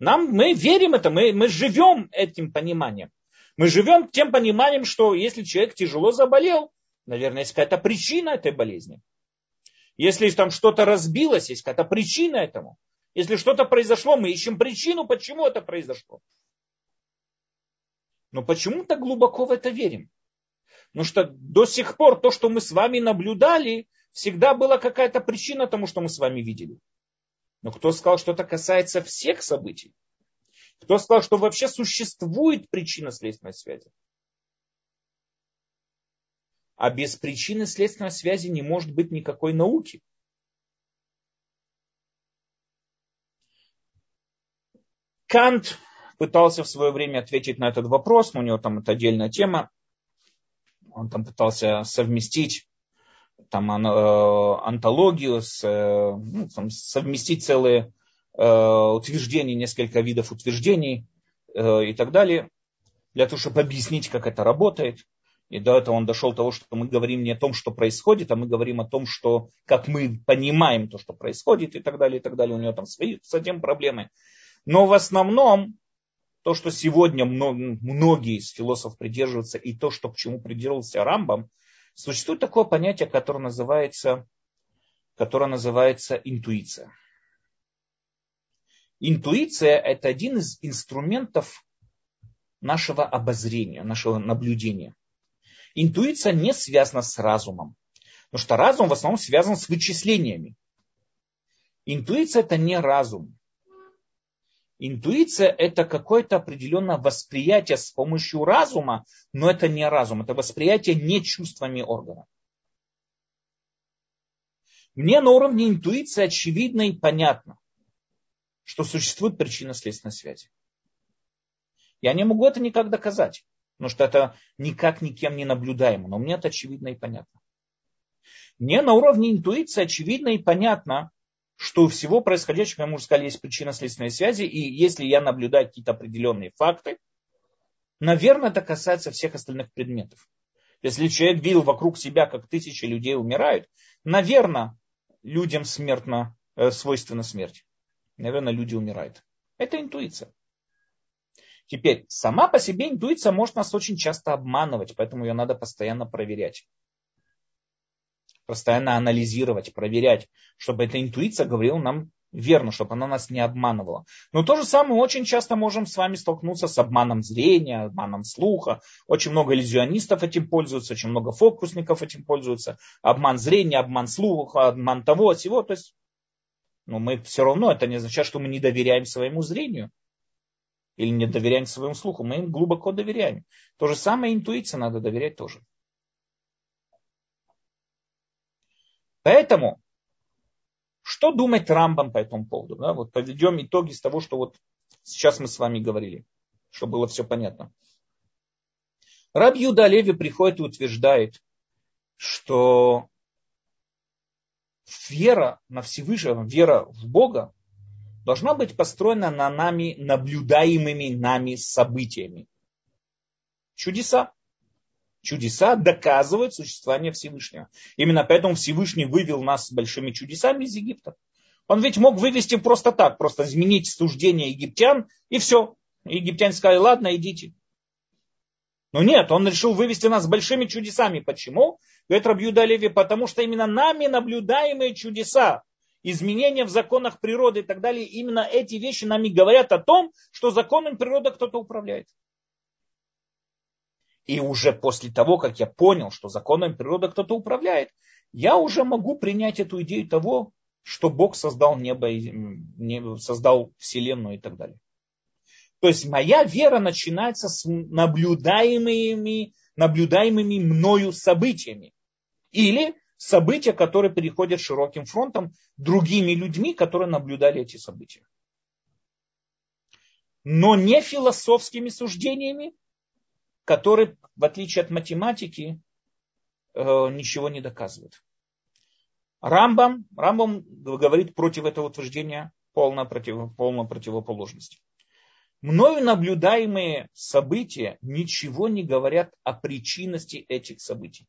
Нам, мы верим это, мы, мы живем этим пониманием. Мы живем тем пониманием, что если человек тяжело заболел, наверное, есть какая-то причина этой болезни. Если там что-то разбилось, есть какая-то причина этому. Если что-то произошло, мы ищем причину, почему это произошло. Но почему-то глубоко в это верим. Потому что до сих пор то, что мы с вами наблюдали, всегда была какая-то причина тому, что мы с вами видели. Но кто сказал, что это касается всех событий? Кто сказал, что вообще существует причина следственной связи? А без причины следственной связи не может быть никакой науки. Кант пытался в свое время ответить на этот вопрос, но у него там это отдельная тема. Он там пытался совместить там, э, антологию, с, э, ну, там, совместить целые Э, утверждений, несколько видов утверждений и так далее, для того, чтобы объяснить, как это работает. И до этого он дошел до того, что мы говорим не о том, что происходит, а мы говорим о том, что, как мы понимаем то, что происходит и так далее, и так далее. У него там свои этим проблемы. Но в основном то, что сегодня многие из философов придерживаются, и то, что к чему придерживался Рамбам, существует такое понятие, которое называется, которое называется интуиция. Интуиция – это один из инструментов нашего обозрения, нашего наблюдения. Интуиция не связана с разумом, потому что разум в основном связан с вычислениями. Интуиция – это не разум. Интуиция – это какое-то определенное восприятие с помощью разума, но это не разум, это восприятие не чувствами органа. Мне на уровне интуиции очевидно и понятно что существует причинно-следственная связь. Я не могу это никак доказать, потому что это никак никем не наблюдаемо, но мне это очевидно и понятно. Мне на уровне интуиции очевидно и понятно, что у всего происходящего, мы уже сказали, есть причинно-следственные связи, и если я наблюдаю какие-то определенные факты, наверное, это касается всех остальных предметов. Если человек видел вокруг себя, как тысячи людей умирают, наверное, людям смертно, э, свойственна смерть наверное, люди умирают. Это интуиция. Теперь, сама по себе интуиция может нас очень часто обманывать, поэтому ее надо постоянно проверять. Постоянно анализировать, проверять, чтобы эта интуиция говорила нам верно, чтобы она нас не обманывала. Но то же самое очень часто можем с вами столкнуться с обманом зрения, обманом слуха. Очень много иллюзионистов этим пользуются, очень много фокусников этим пользуются. Обман зрения, обман слуха, обман того, всего. То есть но мы все равно, это не означает, что мы не доверяем своему зрению или не доверяем своему слуху. Мы им глубоко доверяем. То же самое интуиция надо доверять тоже. Поэтому, что думает Рамбам по этому поводу? Да? Вот подведем итоги из того, что вот сейчас мы с вами говорили, чтобы было все понятно. Раб Юда Леви приходит и утверждает, что вера на Всевышнего, вера в Бога должна быть построена на нами, наблюдаемыми нами событиями. Чудеса. Чудеса доказывают существование Всевышнего. Именно поэтому Всевышний вывел нас с большими чудесами из Египта. Он ведь мог вывести просто так, просто изменить суждение египтян, и все. Египтяне сказали, ладно, идите. Но нет, он решил вывести нас большими чудесами. Почему? Говорит Рабьюда Леви, потому что именно нами наблюдаемые чудеса, изменения в законах природы и так далее, именно эти вещи нами говорят о том, что законом природы кто-то управляет. И уже после того, как я понял, что законом природы кто-то управляет, я уже могу принять эту идею того, что Бог создал небо, создал Вселенную и так далее. То есть моя вера начинается с наблюдаемыми, наблюдаемыми мною событиями. Или события, которые переходят широким фронтом другими людьми, которые наблюдали эти события. Но не философскими суждениями, которые, в отличие от математики, э, ничего не доказывают. Рамбам, Рамбам говорит против этого утверждения полная, против, полная противоположность. Мною наблюдаемые события ничего не говорят о причинности этих событий.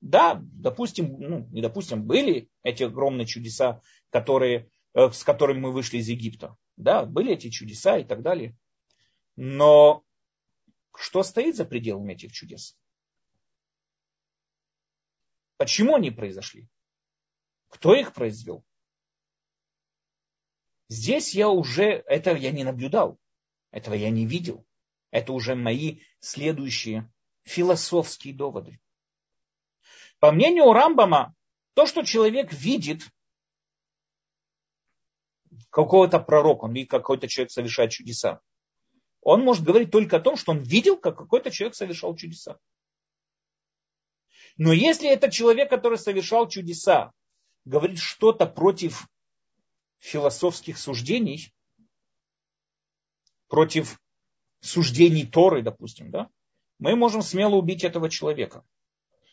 Да, допустим, ну, не допустим, были эти огромные чудеса, которые, э, с которыми мы вышли из Египта. Да, были эти чудеса и так далее. Но что стоит за пределами этих чудес? Почему они произошли? Кто их произвел? Здесь я уже, этого я не наблюдал, этого я не видел. Это уже мои следующие философские доводы. По мнению Рамбама, то, что человек видит какого-то пророка, он видит, какой-то человек совершает чудеса, он может говорить только о том, что он видел, как какой-то человек совершал чудеса. Но если это человек, который совершал чудеса, говорит что-то против философских суждений, против суждений Торы, допустим, да, мы можем смело убить этого человека.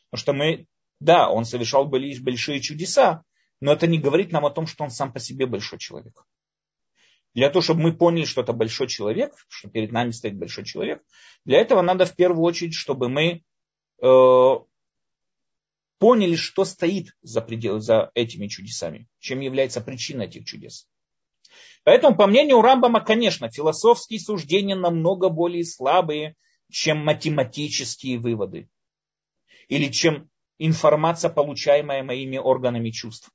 Потому что мы, да, он совершал большие чудеса, но это не говорит нам о том, что он сам по себе большой человек. Для того, чтобы мы поняли, что это большой человек, что перед нами стоит большой человек, для этого надо в первую очередь, чтобы мы э, поняли, что стоит за, предел, за этими чудесами, чем является причина этих чудес. Поэтому, по мнению Рамбама, конечно, философские суждения намного более слабые, чем математические выводы. Или чем информация, получаемая моими органами чувств.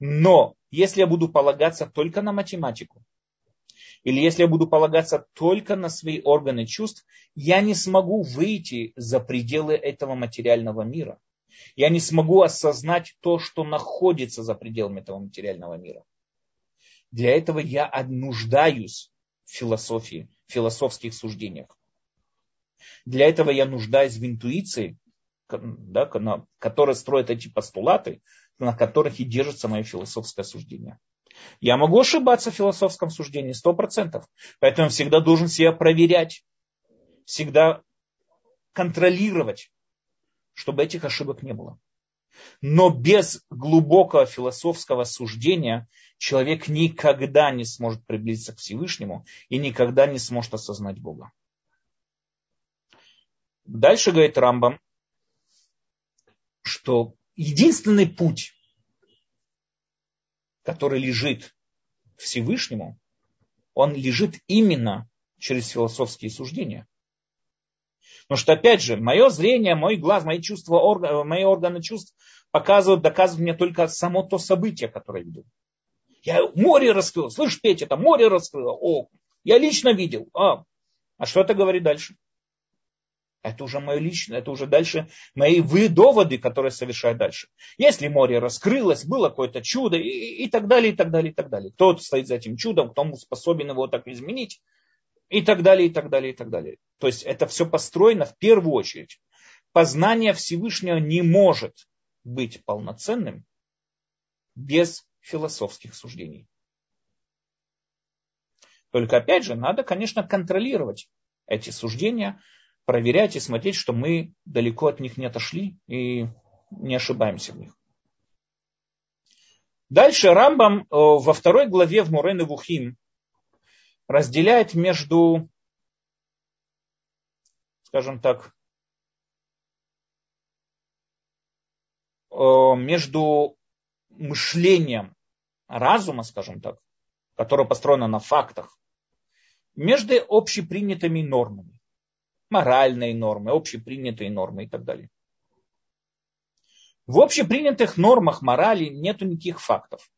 Но если я буду полагаться только на математику, или если я буду полагаться только на свои органы чувств, я не смогу выйти за пределы этого материального мира. Я не смогу осознать то, что находится за пределами этого материального мира. Для этого я нуждаюсь в философии, в философских суждениях. Для этого я нуждаюсь в интуиции, да, которая строит эти постулаты, на которых и держится мое философское суждение. Я могу ошибаться в философском суждении, сто процентов. Поэтому я всегда должен себя проверять, всегда контролировать, чтобы этих ошибок не было. Но без глубокого философского суждения человек никогда не сможет приблизиться к Всевышнему и никогда не сможет осознать Бога. Дальше говорит Рамбам, что единственный путь который лежит Всевышнему, он лежит именно через философские суждения. Потому что, опять же, мое зрение, мой глаз, мои чувства, мои органы чувств показывают, доказывают мне только само то событие, которое я видел. Я море раскрыл. Слышь, Петя, это море раскрыло. О, я лично видел. А, а что это говорит дальше? Это уже мое личное, это уже дальше мои вы доводы, которые совершаю дальше. Если море раскрылось, было какое-то чудо и, и так далее, и так далее, и так далее. Кто стоит за этим чудом, кто способен его так изменить, и так далее, и так далее, и так далее. То есть это все построено в первую очередь. Познание Всевышнего не может быть полноценным без философских суждений. Только опять же, надо, конечно, контролировать эти суждения, проверять и смотреть, что мы далеко от них не отошли и не ошибаемся в них. Дальше Рамбам э, во второй главе в Мурен и Вухим разделяет между, скажем так, э, между мышлением разума, скажем так, которое построено на фактах, между общепринятыми нормами. Моральные нормы, общепринятые нормы и так далее. В общепринятых нормах морали нет никаких фактов.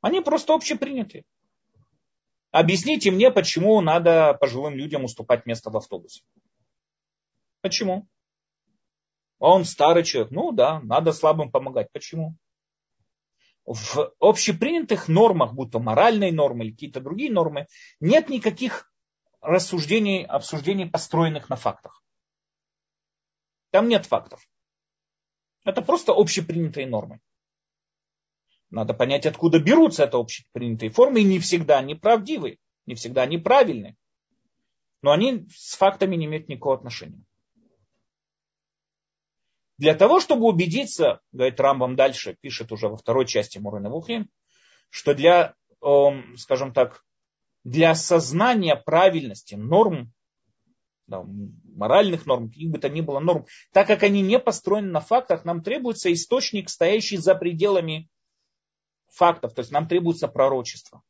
Они просто общепринятые. Объясните мне, почему надо пожилым людям уступать место в автобусе. Почему? Он старый человек. Ну да, надо слабым помогать. Почему? В общепринятых нормах, будь то моральные нормы или какие-то другие нормы, нет никаких рассуждений, обсуждений, построенных на фактах. Там нет фактов. Это просто общепринятые нормы. Надо понять, откуда берутся это общепринятые формы, и не всегда они правдивы, не всегда они правильны. Но они с фактами не имеют никакого отношения. Для того, чтобы убедиться, говорит Рамбам дальше, пишет уже во второй части Мурена Вухин, что для, эм, скажем так, для осознания правильности норм, да, моральных норм, каких бы то ни было норм, так как они не построены на фактах, нам требуется источник, стоящий за пределами фактов, то есть нам требуется пророчество.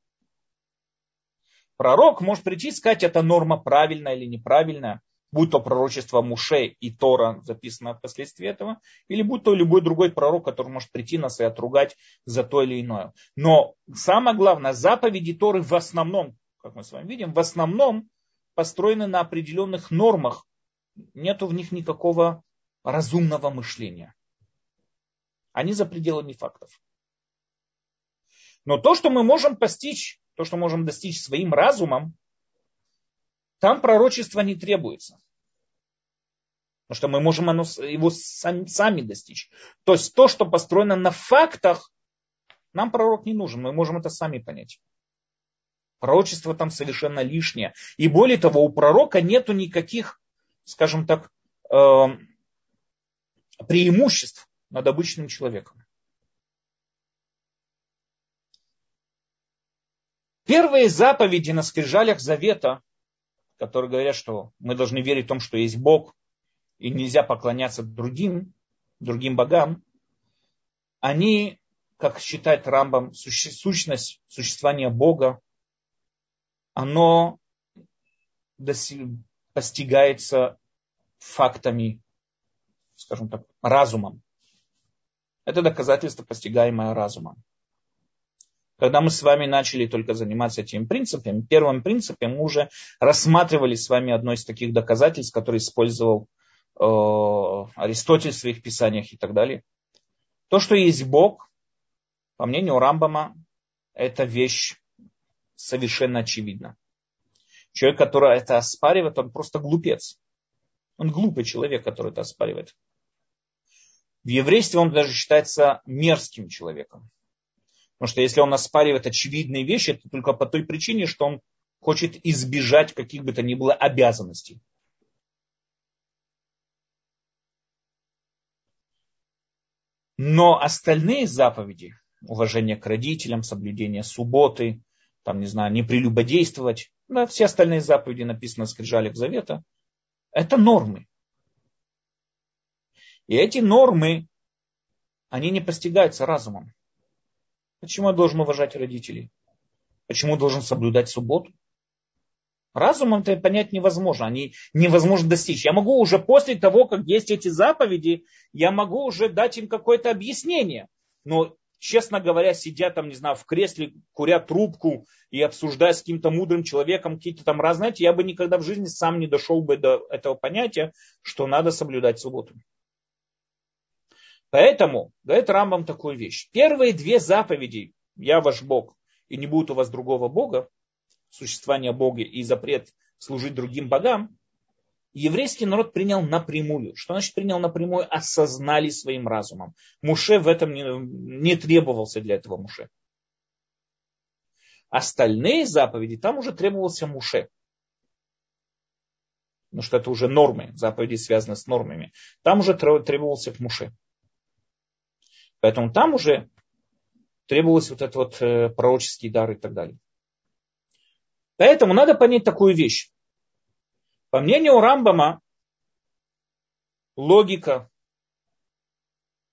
Пророк может прийти и сказать, это норма правильная или неправильная будь то пророчество Муше и Тора, записано впоследствии этого, или будь то любой другой пророк, который может прийти нас и отругать за то или иное. Но самое главное, заповеди Торы в основном, как мы с вами видим, в основном построены на определенных нормах. Нету в них никакого разумного мышления. Они за пределами фактов. Но то, что мы можем постичь, то, что можем достичь своим разумом, там пророчество не требуется. Потому что мы можем его сами, сами достичь. То есть то, что построено на фактах, нам пророк не нужен. Мы можем это сами понять. Пророчество там совершенно лишнее. И более того, у пророка нету никаких, скажем так, эм, преимуществ над обычным человеком. Первые заповеди на скрижалях завета которые говорят, что мы должны верить в том, что есть Бог, и нельзя поклоняться другим, другим богам, они, как считает Рамбам, сущность существования Бога, оно постигается фактами, скажем так, разумом. Это доказательство, постигаемое разумом. Когда мы с вами начали только заниматься этими принципами, первым принципом мы уже рассматривали с вами одно из таких доказательств, которое использовал э, Аристотель в своих писаниях и так далее. То, что есть Бог, по мнению Рамбама, это вещь совершенно очевидна. Человек, который это оспаривает, он просто глупец. Он глупый человек, который это оспаривает. В еврействе он даже считается мерзким человеком. Потому что если он оспаривает очевидные вещи, это только по той причине, что он хочет избежать каких бы то ни было обязанностей. Но остальные заповеди, уважение к родителям, соблюдение субботы, там, не знаю, не прелюбодействовать, да, все остальные заповеди написаны в скрижалях завета, это нормы. И эти нормы, они не постигаются разумом. Почему я должен уважать родителей? Почему должен соблюдать субботу? Разумом это понять невозможно, они невозможно достичь. Я могу уже после того, как есть эти заповеди, я могу уже дать им какое-то объяснение. Но, честно говоря, сидя там, не знаю, в кресле, куря трубку и обсуждая с каким-то мудрым человеком какие-то там разные, я бы никогда в жизни сам не дошел бы до этого понятия, что надо соблюдать субботу. Поэтому говорит Рамбам такую вещь. Первые две заповеди «Я ваш Бог» и «Не будет у вас другого Бога», существование Бога и запрет служить другим богам, еврейский народ принял напрямую. Что значит принял напрямую? Осознали своим разумом. Муше в этом не, не требовался для этого Муше. Остальные заповеди, там уже требовался Муше. Потому что это уже нормы, заповеди связаны с нормами. Там уже требовался к Муше. Поэтому там уже требовалось вот этот вот э, пророческий дар и так далее. Поэтому надо понять такую вещь. По мнению Рамбама, логика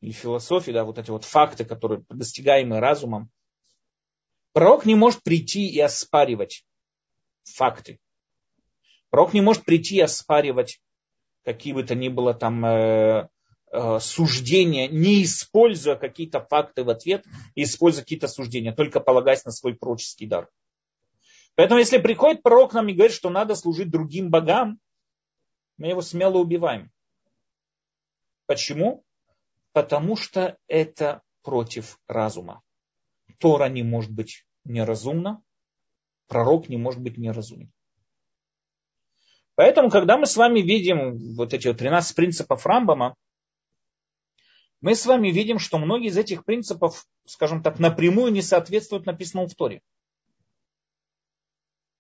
или философия, да, вот эти вот факты, которые достигаемые разумом, пророк не может прийти и оспаривать факты. Пророк не может прийти и оспаривать какие бы то ни было там э, э, суждения, не используя какие-то факты в ответ, используя какие-то суждения, только полагаясь на свой пророческий дар. Поэтому если приходит пророк нам и говорит, что надо служить другим богам, мы его смело убиваем. Почему? Потому что это против разума. Тора не может быть неразумна, пророк не может быть неразумен. Поэтому, когда мы с вами видим вот эти вот 13 принципов Рамбама, мы с вами видим, что многие из этих принципов, скажем так, напрямую не соответствуют написанному в Торе.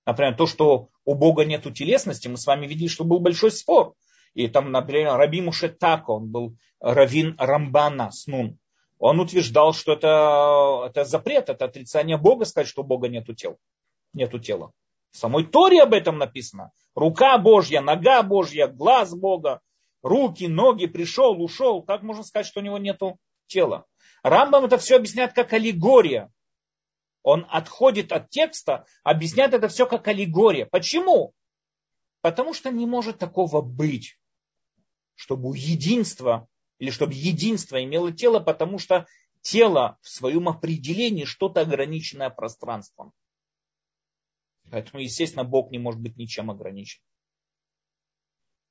Например, то, что у Бога нет телесности, мы с вами видели, что был большой спор. И там, например, Раби Мушетако, он был равин Рамбана Снун. Он утверждал, что это, это запрет, это отрицание Бога, сказать, что у Бога нету тела. Нету тела. В самой Торе об этом написано. Рука Божья, нога Божья, глаз Бога, руки, ноги, пришел, ушел. Как можно сказать, что у него нету тела? Рамбам это все объясняет как аллегория. Он отходит от текста, объясняет это все как аллегория. Почему? Потому что не может такого быть, чтобы у единства, или чтобы единство имело тело, потому что тело в своем определении что-то ограниченное пространством. Поэтому, естественно, Бог не может быть ничем ограничен.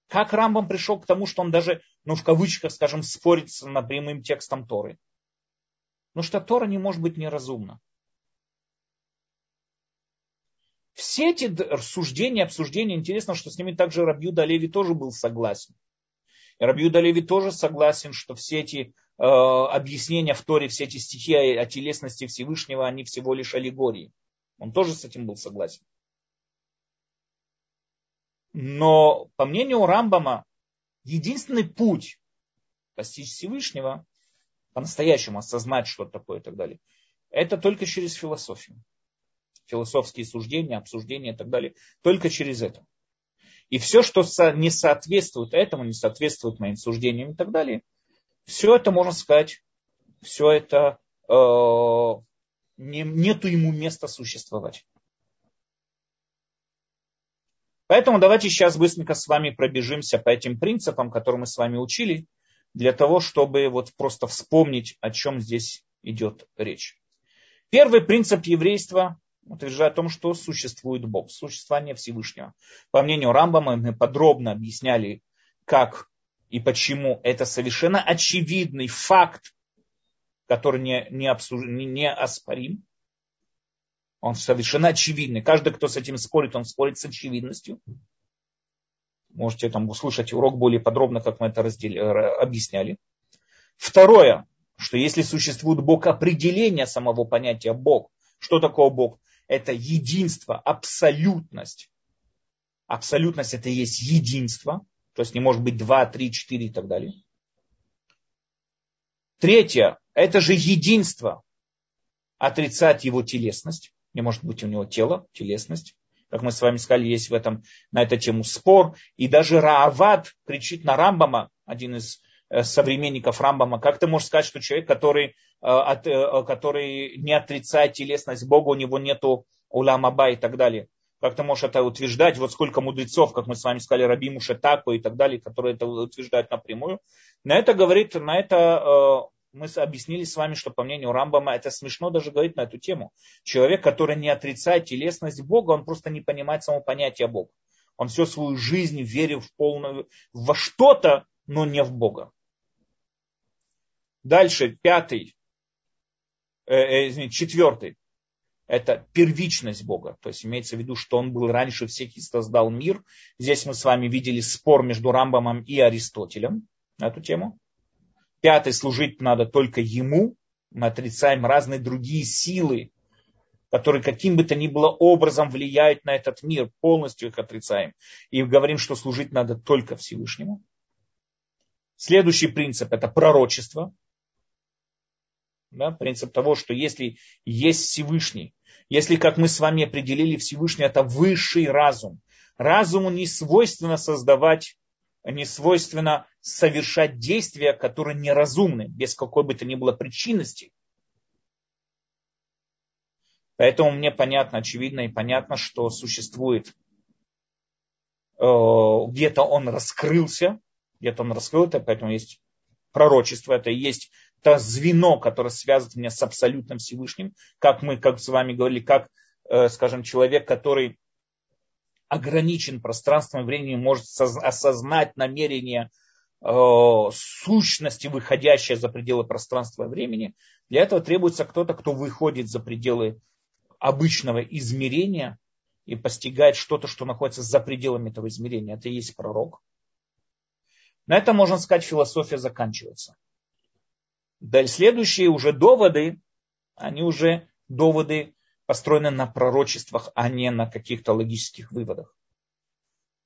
Как Рамбам пришел к тому, что он даже, ну в кавычках, скажем, спорит с напрямым текстом Торы? Ну что Тора не может быть неразумна. Все эти рассуждения, обсуждения, интересно, что с ними также Рабью Леви тоже был согласен. И Рабью Леви тоже согласен, что все эти э, объяснения в Торе, все эти стихи о, о телесности Всевышнего, они всего лишь аллегории. Он тоже с этим был согласен. Но, по мнению Рамбама, единственный путь постичь Всевышнего, по-настоящему осознать, что такое и так далее, это только через философию философские суждения, обсуждения и так далее, только через это. И все, что не соответствует этому, не соответствует моим суждениям и так далее, все это, можно сказать, все это э, не, нету ему места существовать. Поэтому давайте сейчас быстренько с вами пробежимся по этим принципам, которые мы с вами учили, для того, чтобы вот просто вспомнить, о чем здесь идет речь. Первый принцип еврейства утверждает о том, что существует Бог, существование Всевышнего. По мнению Рамбама, мы подробно объясняли, как и почему это совершенно очевидный факт, который не, не, обсуж... не, не оспорим. Он совершенно очевидный. Каждый, кто с этим спорит, он спорит с очевидностью. Можете там услышать урок более подробно, как мы это раздели... объясняли. Второе, что если существует Бог, определение самого понятия Бог, что такое Бог? Это единство, абсолютность. Абсолютность это и есть единство, то есть не может быть два, три, четыре и так далее. Третье, это же единство, отрицать его телесность, не может быть у него тело, телесность. Как мы с вами сказали, есть в этом, на эту тему спор. И даже Раавад кричит на Рамбама, один из современников Рамбама, как ты можешь сказать, что человек, который Э, э, который не отрицает телесность Бога, у него нету уламаба и так далее. Как ты можешь это утверждать? Вот сколько мудрецов, как мы с вами сказали, Раби Мушетаку и так далее, которые это утверждают напрямую. На это говорит, на это э, мы объяснили с вами, что по мнению Рамбама это смешно даже говорить на эту тему. Человек, который не отрицает телесность Бога, он просто не понимает само понятие Бога. Он всю свою жизнь верил в полную, во что-то, но не в Бога. Дальше, пятый э, э, извините, четвертый, это первичность Бога. То есть имеется в виду, что он был раньше всех и создал мир. Здесь мы с вами видели спор между Рамбамом и Аристотелем на эту тему. Пятый, служить надо только ему. Мы отрицаем разные другие силы, которые каким бы то ни было образом влияют на этот мир. Полностью их отрицаем. И говорим, что служить надо только Всевышнему. Следующий принцип это пророчество. Да, принцип того, что если есть Всевышний, если, как мы с вами определили, Всевышний это высший разум, разуму не свойственно создавать, не свойственно совершать действия, которые неразумны, без какой бы то ни было причинности. Поэтому мне понятно, очевидно и понятно, что существует где-то он раскрылся, где-то он раскрыл это, поэтому есть пророчество, это и есть то звено, которое связывает меня с абсолютным Всевышним, как мы, как с вами говорили, как, э, скажем, человек, который ограничен пространством и временем, может осознать намерение э, сущности, выходящее за пределы пространства и времени. Для этого требуется кто-то, кто выходит за пределы обычного измерения и постигает что-то, что находится за пределами этого измерения. Это и есть пророк. На этом, можно сказать, философия заканчивается. Следующие уже доводы, они уже доводы построены на пророчествах, а не на каких-то логических выводах.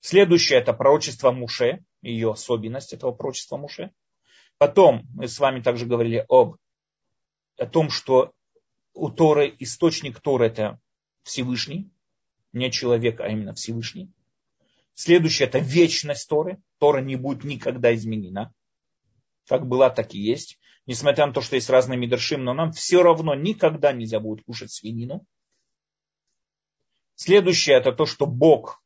Следующее это пророчество Муше, ее особенность этого пророчества Муше. Потом мы с вами также говорили об о том, что у Торы источник Торы это Всевышний, не человек, а именно Всевышний. Следующее это вечность Торы. Тора не будет никогда изменена. Как была, так и есть. Несмотря на то, что есть разные мидршим, но нам все равно никогда нельзя будет кушать свинину. Следующее это то, что Бог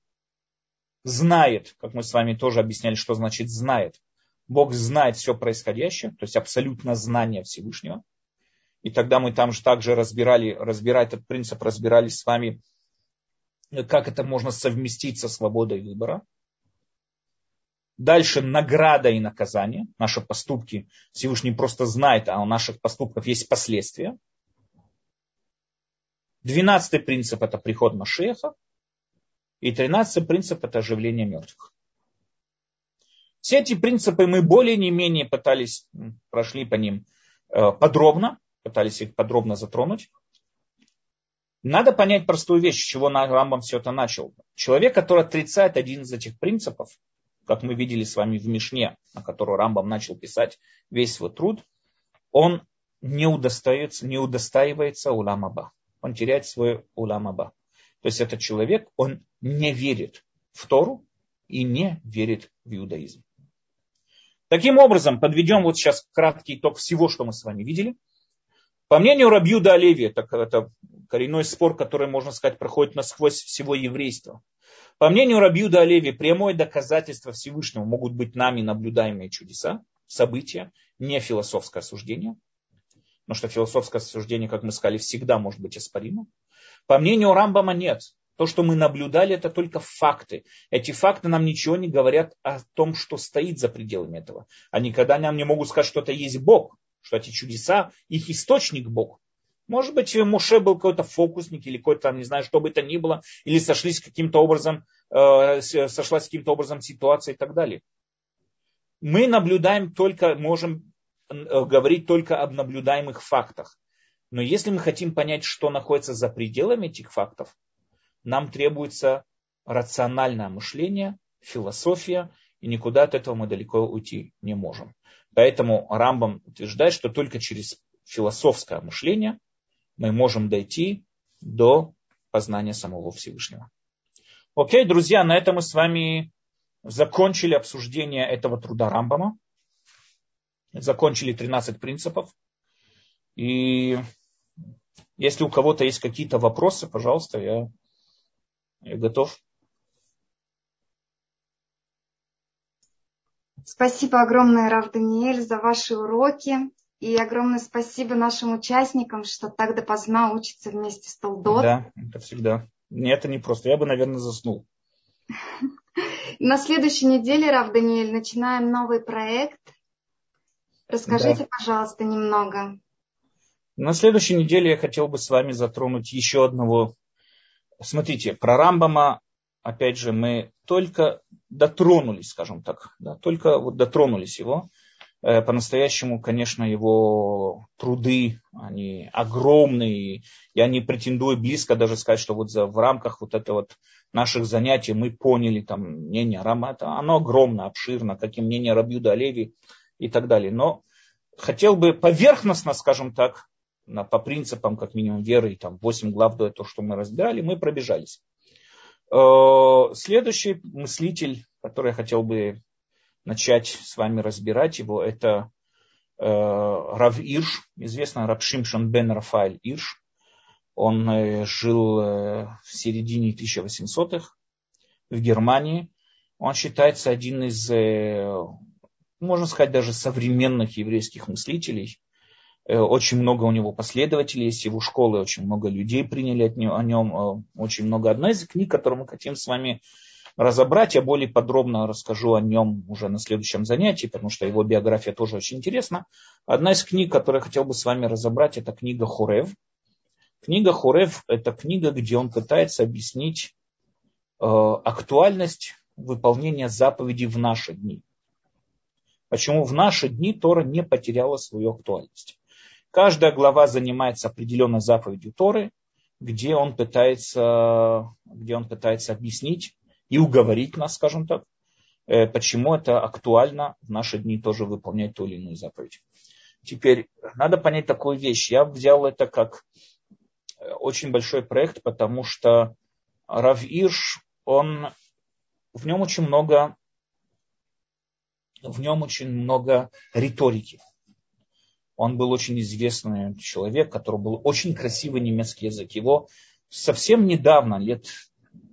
знает, как мы с вами тоже объясняли, что значит знает. Бог знает все происходящее, то есть абсолютно знание Всевышнего. И тогда мы там же также разбирали, разбирая этот принцип, разбирали с вами, как это можно совместить со свободой выбора. Дальше награда и наказание. Наши поступки Всевышний просто знает, а у наших поступков есть последствия. Двенадцатый принцип это приход Машеха. И тринадцатый принцип это оживление мертвых. Все эти принципы мы более не менее пытались, прошли по ним э, подробно, пытались их подробно затронуть. Надо понять простую вещь, с чего Рамбам все это начал. Человек, который отрицает один из этих принципов, как мы видели с вами в Мишне, на которую Рамбам начал писать весь свой труд, он не удостаивается, не удостаивается уламаба. Он теряет свой уламаба. То есть этот человек, он не верит в Тору и не верит в иудаизм. Таким образом, подведем вот сейчас краткий итог всего, что мы с вами видели – по мнению Рабьюда Олеви, это, это коренной спор, который, можно сказать, проходит насквозь всего еврейства. По мнению Рабьюда Олеви, прямое доказательство Всевышнего могут быть нами наблюдаемые чудеса, события, не философское суждение. Потому что философское суждение, как мы сказали, всегда может быть оспоримо. По мнению Рамбама нет. То, что мы наблюдали, это только факты. Эти факты нам ничего не говорят о том, что стоит за пределами этого. Они никогда нам не могут сказать, что это есть Бог что эти чудеса, их источник Бог. Может быть, Муше был какой-то фокусник или какой-то, не знаю, что бы это ни было, или сошлись каким-то образом, э, сошлась каким-то образом ситуация и так далее. Мы наблюдаем только, можем э, говорить только об наблюдаемых фактах. Но если мы хотим понять, что находится за пределами этих фактов, нам требуется рациональное мышление, философия, и никуда от этого мы далеко уйти не можем. Поэтому Рамбам утверждает, что только через философское мышление мы можем дойти до познания самого Всевышнего. Окей, друзья, на этом мы с вами закончили обсуждение этого труда Рамбама. Закончили 13 принципов. И если у кого-то есть какие-то вопросы, пожалуйста, я, я готов. Спасибо огромное, Рав Даниэль, за ваши уроки. И огромное спасибо нашим участникам, что так допоздна учатся вместе с Толдот. Да, это всегда. Нет, это не просто. Я бы, наверное, заснул. На следующей неделе, Рав Даниэль, начинаем новый проект. Расскажите, да. пожалуйста, немного. На следующей неделе я хотел бы с вами затронуть еще одного. Смотрите, про Рамбама опять же, мы только дотронулись, скажем так, да, только вот дотронулись его. Э, по-настоящему, конечно, его труды, они огромные. Я не претендую близко даже сказать, что вот за, в рамках вот этого вот наших занятий мы поняли там мнение Рама. Это, оно огромно, обширно, как и мнение Рабьюда Олеви и так далее. Но хотел бы поверхностно, скажем так, по принципам, как минимум, веры, там 8 глав до этого, что мы разбирали, мы пробежались. Э, следующий мыслитель, который я хотел бы начать с вами разбирать его, это э, Рав Ирш, известный Рав Шимшон бен Рафаэль Ирш. Он э, жил в середине 1800-х в Германии. Он считается один из, э, можно сказать, даже современных еврейских мыслителей. Э, очень много у него последователей есть, его школы, очень много людей приняли от него, о нем, э, очень много. Одна из книг, которую мы хотим с вами разобрать, я более подробно расскажу о нем уже на следующем занятии, потому что его биография тоже очень интересна. Одна из книг, которую я хотел бы с вами разобрать, это книга Хурев. Книга Хурев – это книга, где он пытается объяснить э, актуальность выполнения заповедей в наши дни. Почему в наши дни Тора не потеряла свою актуальность. Каждая глава занимается определенной заповедью Торы, где он пытается, где он пытается объяснить и уговорить нас, скажем так, э, почему это актуально в наши дни тоже выполнять ту или иную заповедь. Теперь надо понять такую вещь. Я взял это как э, очень большой проект, потому что Рав Ирш, он, в нем очень много, в нем очень много риторики. Он был очень известный человек, который был очень красивый немецкий язык. Его совсем недавно, лет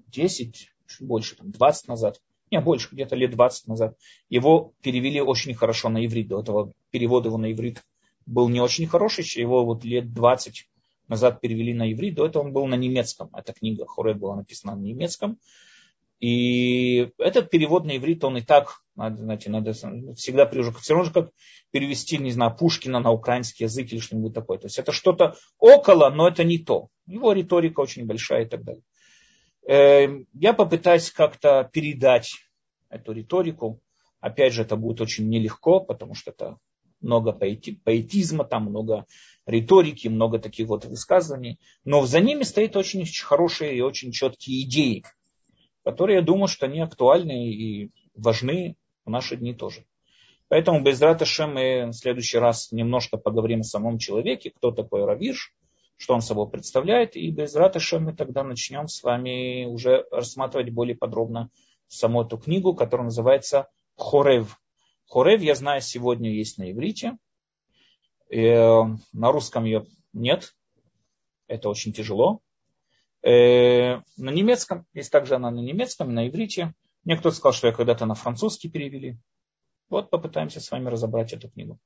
10, чуть больше, там, 20 назад, не, больше, где-то лет 20 назад, его перевели очень хорошо на иврит. До этого перевод его на иврит был не очень хороший, его вот лет 20 назад перевели на иврит. До этого он был на немецком. Эта книга Хорет была написана на немецком. И этот перевод на иврит, он и так, надо, знаете, надо всегда прижу, все равно же как перевести, не знаю, Пушкина на украинский язык или что-нибудь такое. То есть это что-то около, но это не то. Его риторика очень большая и так далее. Эм, я попытаюсь как-то передать эту риторику. Опять же, это будет очень нелегко, потому что это много поэтизма, там много риторики, много таких вот высказываний. Но за ними стоят очень хорошие и очень четкие идеи которые, я думаю, что они актуальны и важны в наши дни тоже. Поэтому без Раташем мы в следующий раз немножко поговорим о самом человеке, кто такой Равиш, что он собой представляет, и без Раташем мы тогда начнем с вами уже рассматривать более подробно саму эту книгу, которая называется Хорев. Хорев, я знаю, сегодня есть на иврите, э, на русском ее нет, это очень тяжело. Э, на немецком, есть также она на немецком, на иврите. Мне кто-то сказал, что я когда-то на французский перевели. Вот попытаемся с вами разобрать эту книгу.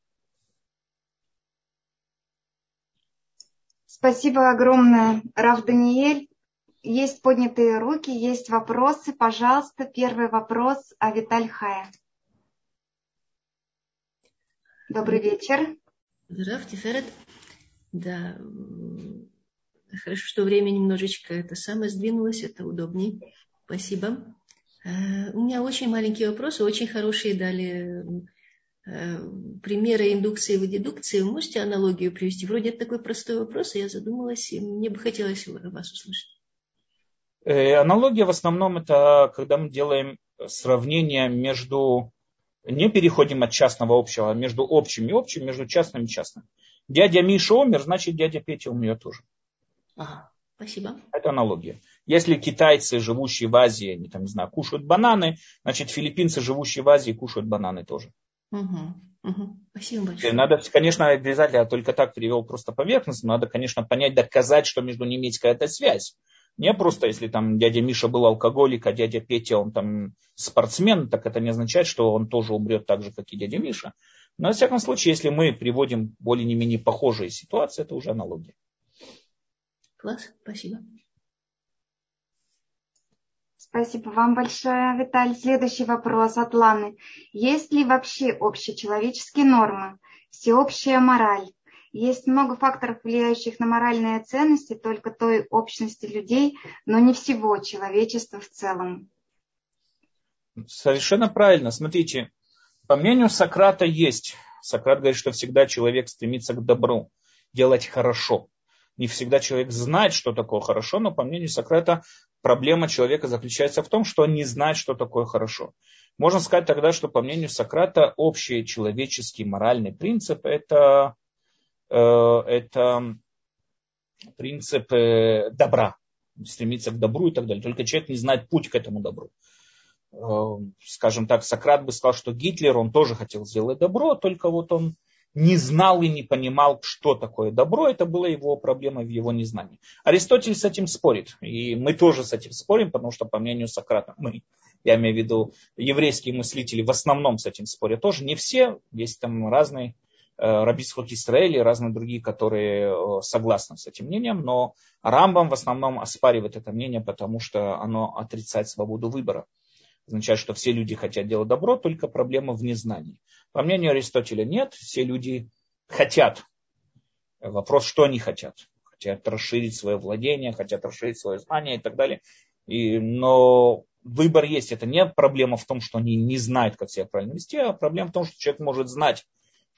Спасибо огромное, Рав Даниэль. Есть поднятые руки, есть вопросы. Пожалуйста, первый вопрос о Виталь Хая. Добрый вечер. Здравствуйте, Ферет. Да, Хорошо, что время немножечко это самое сдвинулось, это удобнее. Спасибо. Э, у меня очень маленькие вопросы, очень хорошие дали примеры индукции и дедукции. Вы можете аналогию привести? Вроде это такой простой вопрос, и я задумалась, и мне бы хотелось вас услышать. Э, аналогия в основном это когда мы делаем сравнение между, не переходим от частного общего, а между общим и общим, между частным и частным. Дядя Миша умер, значит дядя Петя умер тоже. Ага, спасибо. Это аналогия. Если китайцы, живущие в Азии, они там, не знаю, кушают бананы, значит, филиппинцы, живущие в Азии, кушают бананы тоже. Угу, угу. Спасибо большое. Надо, конечно, обязательно, я только так перевел просто поверхностно, надо, конечно, понять, доказать, что между ними есть какая-то связь. Не просто, если там дядя Миша был алкоголик, а дядя Петя, он там спортсмен, так это не означает, что он тоже умрет так же, как и дядя Миша. Но, во всяком случае, если мы приводим более-менее похожие ситуации, это уже аналогия. Класс, спасибо. Спасибо вам большое, Виталий. Следующий вопрос от Ланы. Есть ли вообще общечеловеческие нормы, всеобщая мораль? Есть много факторов, влияющих на моральные ценности только той общности людей, но не всего человечества в целом. Совершенно правильно. Смотрите, по мнению Сократа есть. Сократ говорит, что всегда человек стремится к добру, делать хорошо не всегда человек знает, что такое хорошо, но по мнению Сократа проблема человека заключается в том, что он не знает, что такое хорошо. Можно сказать тогда, что по мнению Сократа общий человеческий моральный принцип это, э, это принцип добра, стремиться к добру и так далее. Только человек не знает путь к этому добру. Э, скажем так, Сократ бы сказал, что Гитлер, он тоже хотел сделать добро, только вот он не знал и не понимал, что такое добро, это была его проблема в его незнании. Аристотель с этим спорит, и мы тоже с этим спорим, потому что, по мнению Сократа, мы Я имею в виду еврейские мыслители в основном с этим спорят. Тоже не все, есть там разные э, Рабисхок Израиля и разные другие, которые э, согласны с этим мнением, но Рамбам в основном оспаривает это мнение, потому что оно отрицает свободу выбора. Означает, что все люди хотят делать добро, только проблема в незнании. По мнению Аристотеля нет, все люди хотят. Вопрос, что они хотят. Хотят расширить свое владение, хотят расширить свое знание и так далее. И, но выбор есть. Это не проблема в том, что они не знают, как себя правильно вести, а проблема в том, что человек может знать,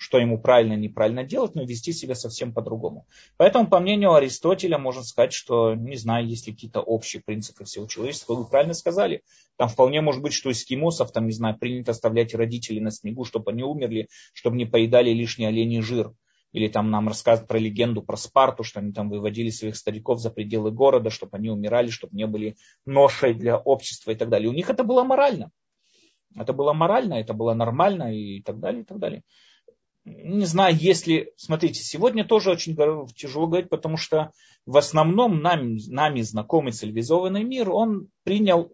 что ему правильно и неправильно делать, но вести себя совсем по-другому. Поэтому, по мнению Аристотеля, можно сказать, что, не знаю, есть ли какие-то общие принципы всего человечества. Вы правильно сказали. Там вполне может быть, что эскимосов, там, не знаю, принято оставлять родителей на снегу, чтобы они умерли, чтобы не поедали лишний оленей жир. Или там нам рассказывают про легенду про Спарту, что они там выводили своих стариков за пределы города, чтобы они умирали, чтобы не были ношей для общества и так далее. У них это было морально. Это было морально, это было нормально и так далее, и так далее. Не знаю, если, смотрите, сегодня тоже очень тяжело говорить, потому что в основном нами, нами знакомый цивилизованный мир, он принял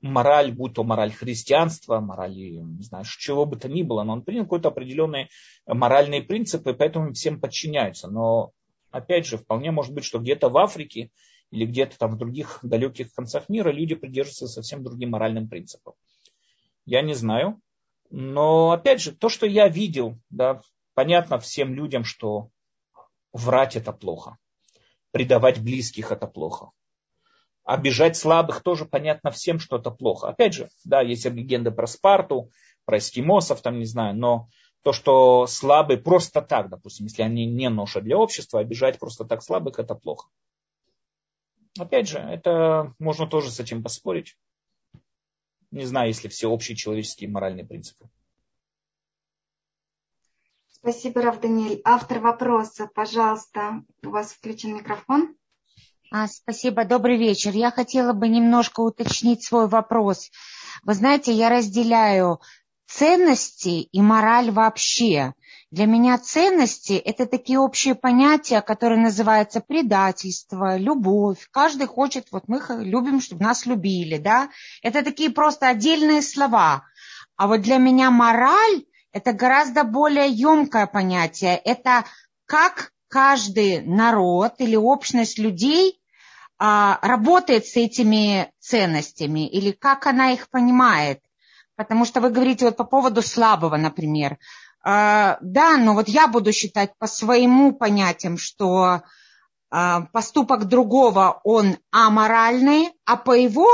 мораль, будь то мораль христианства, мораль, не знаю, чего бы то ни было, но он принял какие-то определенные моральные принципы, поэтому всем подчиняются. Но, опять же, вполне может быть, что где-то в Африке или где-то там в других далеких концах мира люди придерживаются совсем другим моральным принципам. Я не знаю. Но, опять же, то, что я видел, да, понятно всем людям, что врать это плохо. Предавать близких это плохо обижать слабых тоже понятно всем, что это плохо. Опять же, да, есть легенды про Спарту, про эскимосов, там, не знаю, но то, что слабые просто так, допустим, если они не ноша для общества, обижать просто так слабых, это плохо. Опять же, это можно тоже с этим поспорить. Не знаю, если все общие человеческие моральные принципы. Спасибо, Рав Даниэль. Автор вопроса, пожалуйста, у вас включен микрофон. А, спасибо, добрый вечер. Я хотела бы немножко уточнить свой вопрос. Вы знаете, я разделяю ценности и мораль вообще. Для меня ценности – это такие общие понятия, которые называются предательство, любовь. Каждый хочет, вот мы любим, чтобы нас любили, да? Это такие просто отдельные слова. А вот для меня мораль – это гораздо более емкое понятие. Это как каждый народ или общность людей а, работает с этими ценностями или как она их понимает. Потому что вы говорите вот по поводу слабого, например. А, да, но вот я буду считать по своему понятиям, что а, поступок другого, он аморальный, а по его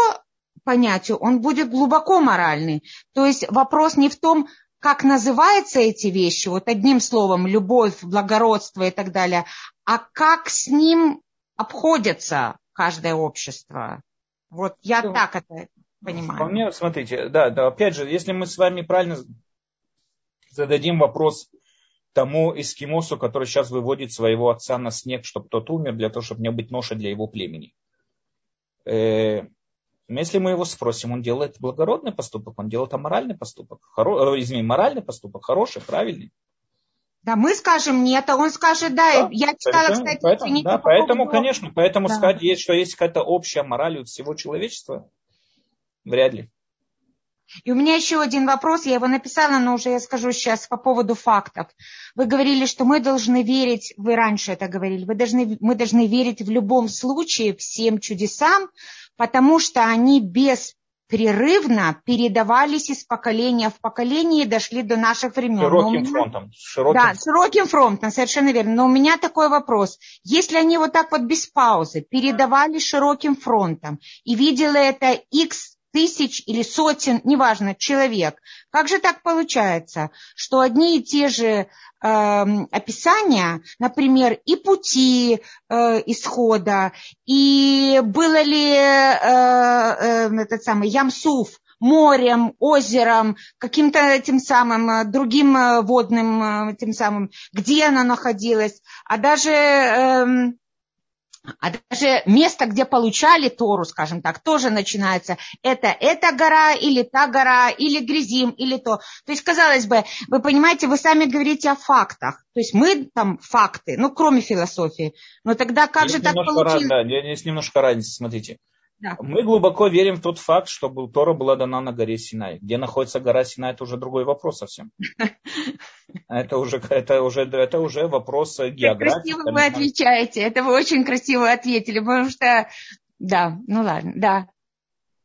понятию он будет глубоко моральный. То есть вопрос не в том, как называются эти вещи, вот одним словом, любовь, благородство и так далее, а как с ним обходятся каждое общество. Вот я ну, так это понимаю. Вполне, смотрите, да, да, опять же, если мы с вами правильно зададим вопрос тому эскимосу, который сейчас выводит своего отца на снег, чтобы тот умер, для того, чтобы не быть ноша для его племени. Э, если мы его спросим, он делает благородный поступок, он делает аморальный поступок, хоро, э, извини, моральный поступок, хороший, правильный. Да, мы скажем нет, а он скажет да. да я читала, поэтому, кстати, поэтому, да, по поэтому поводу... конечно, поэтому да. сказать, что есть какая-то общая мораль у всего человечества, вряд ли. И у меня еще один вопрос, я его написала, но уже я скажу сейчас по поводу фактов. Вы говорили, что мы должны верить, вы раньше это говорили, вы должны, мы должны верить в любом случае всем чудесам, потому что они без прерывно передавались из поколения в поколение и дошли до наших времен. Широким меня... фронтом. Широким... Да, широким фронтом, совершенно верно. Но у меня такой вопрос. Если они вот так вот без паузы передавали широким фронтом и видела это X тысяч или сотен, неважно, человек. Как же так получается, что одни и те же Эм, описания, например, и пути э, исхода, и было ли э, э, этот самый Ямсуф морем, озером, каким-то тем самым э, другим э, водным э, тем самым, где она находилась, а даже эм, а даже место, где получали Тору, скажем так, тоже начинается. Это эта гора или та гора, или Грязим, или то. То есть, казалось бы, вы понимаете, вы сами говорите о фактах. То есть мы там факты, ну, кроме философии. Но тогда как есть же так получилось? Да, есть немножко разницы, смотрите. Да. Мы глубоко верим в тот факт, что Тора была дана на горе Синай. Где находится гора Синай, это уже другой вопрос совсем. Это уже, это уже, это уже вопрос географии. Красиво вы отвечаете. Это вы очень красиво ответили, потому что, да, ну ладно, да.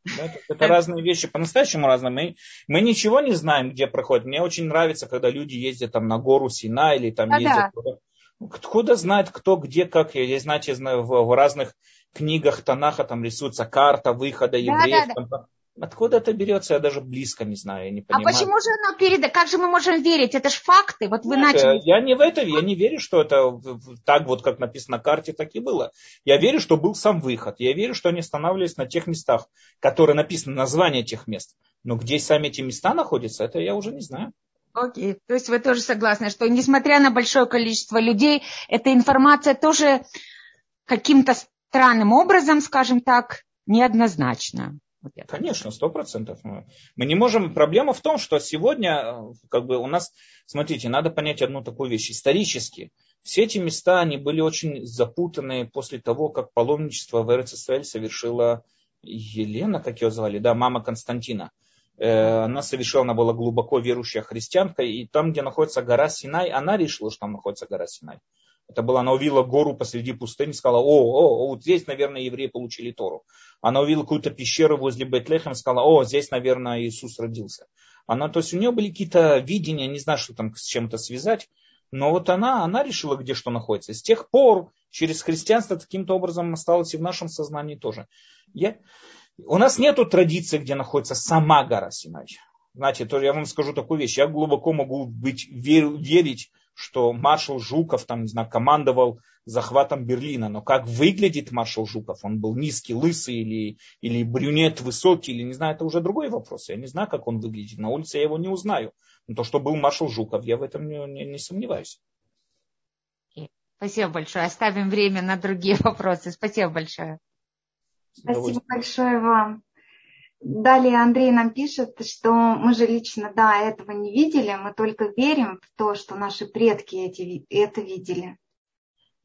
Это, это разные вещи, по-настоящему разные. Мы, мы ничего не знаем, где проходит. Мне очень нравится, когда люди ездят там на гору Сина или там а ездят. Да. Откуда знает, кто, где, как. Я, знаете, знаю, в, в разных книгах Танаха там рисуется карта выхода евреев. Да, да, да. Откуда это берется, я даже близко не знаю, я не понимаю. А почему же оно перед... Как же мы можем верить? Это же факты. Вот вы Нет, начали... Я не в это, я не верю, что это так вот, как написано на карте, так и было. Я верю, что был сам выход. Я верю, что они останавливались на тех местах, которые написано название тех мест. Но где сами эти места находятся, это я уже не знаю. Окей, то есть вы тоже согласны, что несмотря на большое количество людей, эта информация тоже каким-то странным образом, скажем так, неоднозначна. Вот Конечно, сто процентов. Мы не можем. Проблема в том, что сегодня, э, как бы у нас, смотрите, надо понять одну такую вещь. Исторически все эти места, они были очень запутаны после того, как паломничество в Эрцисраэль совершила Елена, как ее звали, да, мама Константина. Э, она совершила, она была глубоко верующая христианка, и там, где находится гора Синай, она решила, что там находится гора Синай. Это была, она увидела гору посреди пустыни, сказала, о, о, о, вот здесь, наверное, евреи получили Тору. Она увидела какую-то пещеру возле Бетлехема, сказала, о, здесь, наверное, Иисус родился. Она, то есть у нее были какие-то видения, не знаю, что там с чем-то связать, но вот она, она решила, где что находится. С тех пор через христианство таким-то образом осталось и в нашем сознании тоже. Я, у нас нет традиции, где находится сама гора Синай. Знаете, то я вам скажу такую вещь. Я глубоко могу быть, вер, верить что маршал Жуков там, не знаю, командовал захватом Берлина. Но как выглядит маршал Жуков? Он был низкий, лысый или, или брюнет высокий, или не знаю, это уже другой вопрос. Я не знаю, как он выглядит. На улице я его не узнаю. Но то, что был маршал Жуков, я в этом не, не, не сомневаюсь. Спасибо большое. Оставим время на другие вопросы. Спасибо большое. Спасибо большое вам. Далее Андрей нам пишет, что мы же лично, да, этого не видели, мы только верим в то, что наши предки эти, это видели.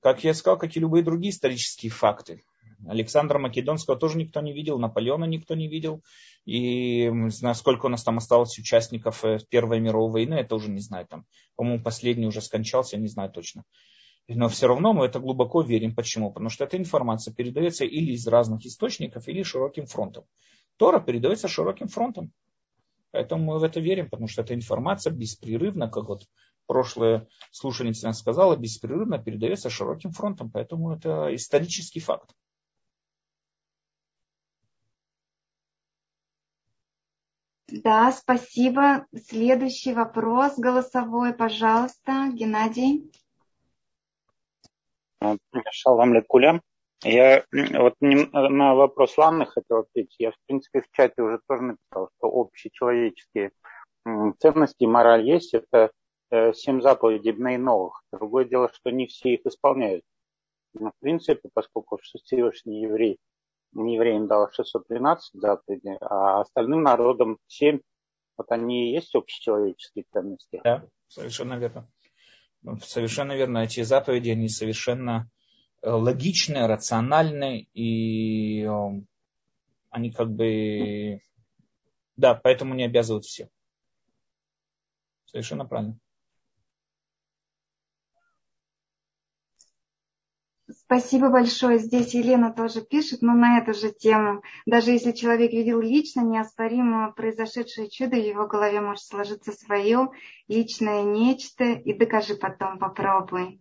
Как я сказал, как и любые другие исторические факты. Александра Македонского тоже никто не видел, Наполеона никто не видел. И сколько у нас там осталось участников э, Первой мировой войны, это уже не знаю. Там, по-моему, последний уже скончался, я не знаю точно. Но все равно мы это глубоко верим. Почему? Потому что эта информация передается или из разных источников, или широким фронтом. Тора передается широким фронтом. Поэтому мы в это верим, потому что эта информация беспрерывно, как вот прошлое слушательница сказала, беспрерывно передается широким фронтом. Поэтому это исторический факт. Да, спасибо. Следующий вопрос голосовой, пожалуйста, Геннадий. Шалам лекулям. Я вот на вопрос Ланны хотел ответить. Я, в принципе, в чате уже тоже написал, что общечеловеческие ценности мораль есть. Это э, семь заповедей новых. Другое дело, что не все их исполняют. Но, в принципе, поскольку Всевышний еврей, евреям дал 612 заповедей, а остальным народам 7, вот они и есть общечеловеческие ценности. Да, совершенно верно. Совершенно верно. Эти заповеди, они совершенно Э, логичные, рациональные, и э, они как бы, да, поэтому не обязывают всех. Совершенно правильно. Спасибо большое. Здесь Елена тоже пишет, но на эту же тему. Даже если человек видел лично неоспоримо произошедшее чудо, в его голове может сложиться свое личное нечто, и докажи потом, попробуй.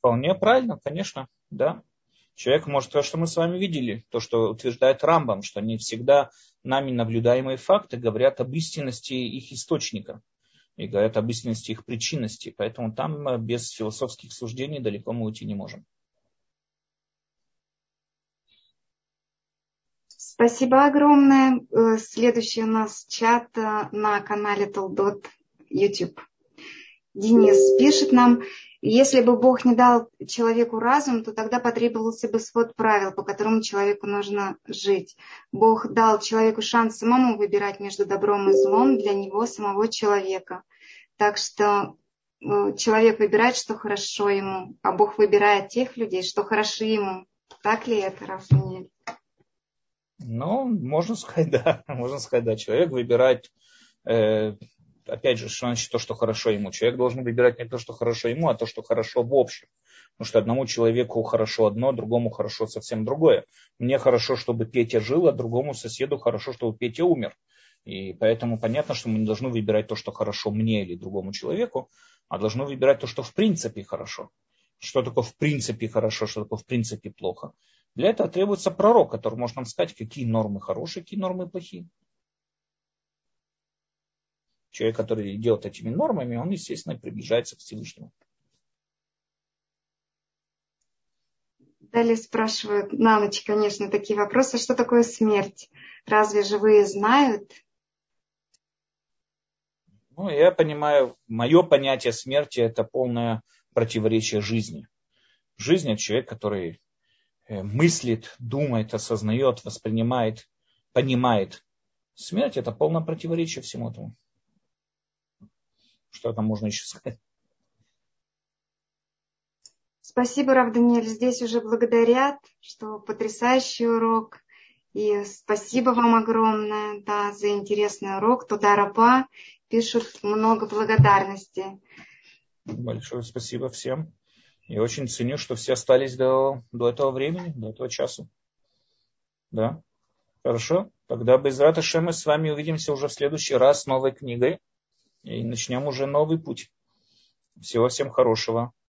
Вполне правильно, конечно, да. Человек может то, что мы с вами видели, то, что утверждает Рамбам, что не всегда нами наблюдаемые факты говорят об истинности их источника и говорят об истинности их причинности. Поэтому там э, без философских суждений далеко мы уйти не можем. Спасибо огромное. Э, следующий у нас чат э, на канале Толдот YouTube. Денис пишет нам, если бы Бог не дал человеку разум, то тогда потребовался бы свод правил, по которым человеку нужно жить. Бог дал человеку шанс самому выбирать между добром и злом для него самого человека. Так что э, человек выбирает, что хорошо ему, а Бог выбирает тех людей, что хороши ему. Так ли это, Рафаэль? Ну, можно сказать, да. Можно сказать, да. Человек выбирает, э, опять же, что значит то, что хорошо ему. Человек должен выбирать не то, что хорошо ему, а то, что хорошо в общем. Потому что одному человеку хорошо одно, другому хорошо совсем другое. Мне хорошо, чтобы Петя жил, а другому соседу хорошо, чтобы Петя умер. И поэтому понятно, что мы не должны выбирать то, что хорошо мне или другому человеку, а должны выбирать то, что в принципе хорошо. Что такое в принципе хорошо, что такое в принципе плохо. Для этого требуется пророк, который может нам сказать, какие нормы хорошие, какие нормы плохие. Человек, который идет этими нормами, он, естественно, приближается к Всевышнему. Далее спрашивают на ночь, конечно, такие вопросы. Что такое смерть? Разве живые знают? Ну, я понимаю, мое понятие смерти это полное противоречие жизни. Жизнь это человек, который э, мыслит, думает, осознает, воспринимает, понимает. Смерть это полное противоречие всему этому. Что там можно еще сказать? Спасибо, Рав Даниэль. Здесь уже благодарят, что потрясающий урок. И спасибо вам огромное да, за интересный урок. Туда раба пишут много благодарности. Большое спасибо всем. Я очень ценю, что все остались до, до этого времени, до этого часа. Да? Хорошо. Тогда без Рата мы с вами увидимся уже в следующий раз с новой книгой. И начнем уже новый путь. Всего всем хорошего.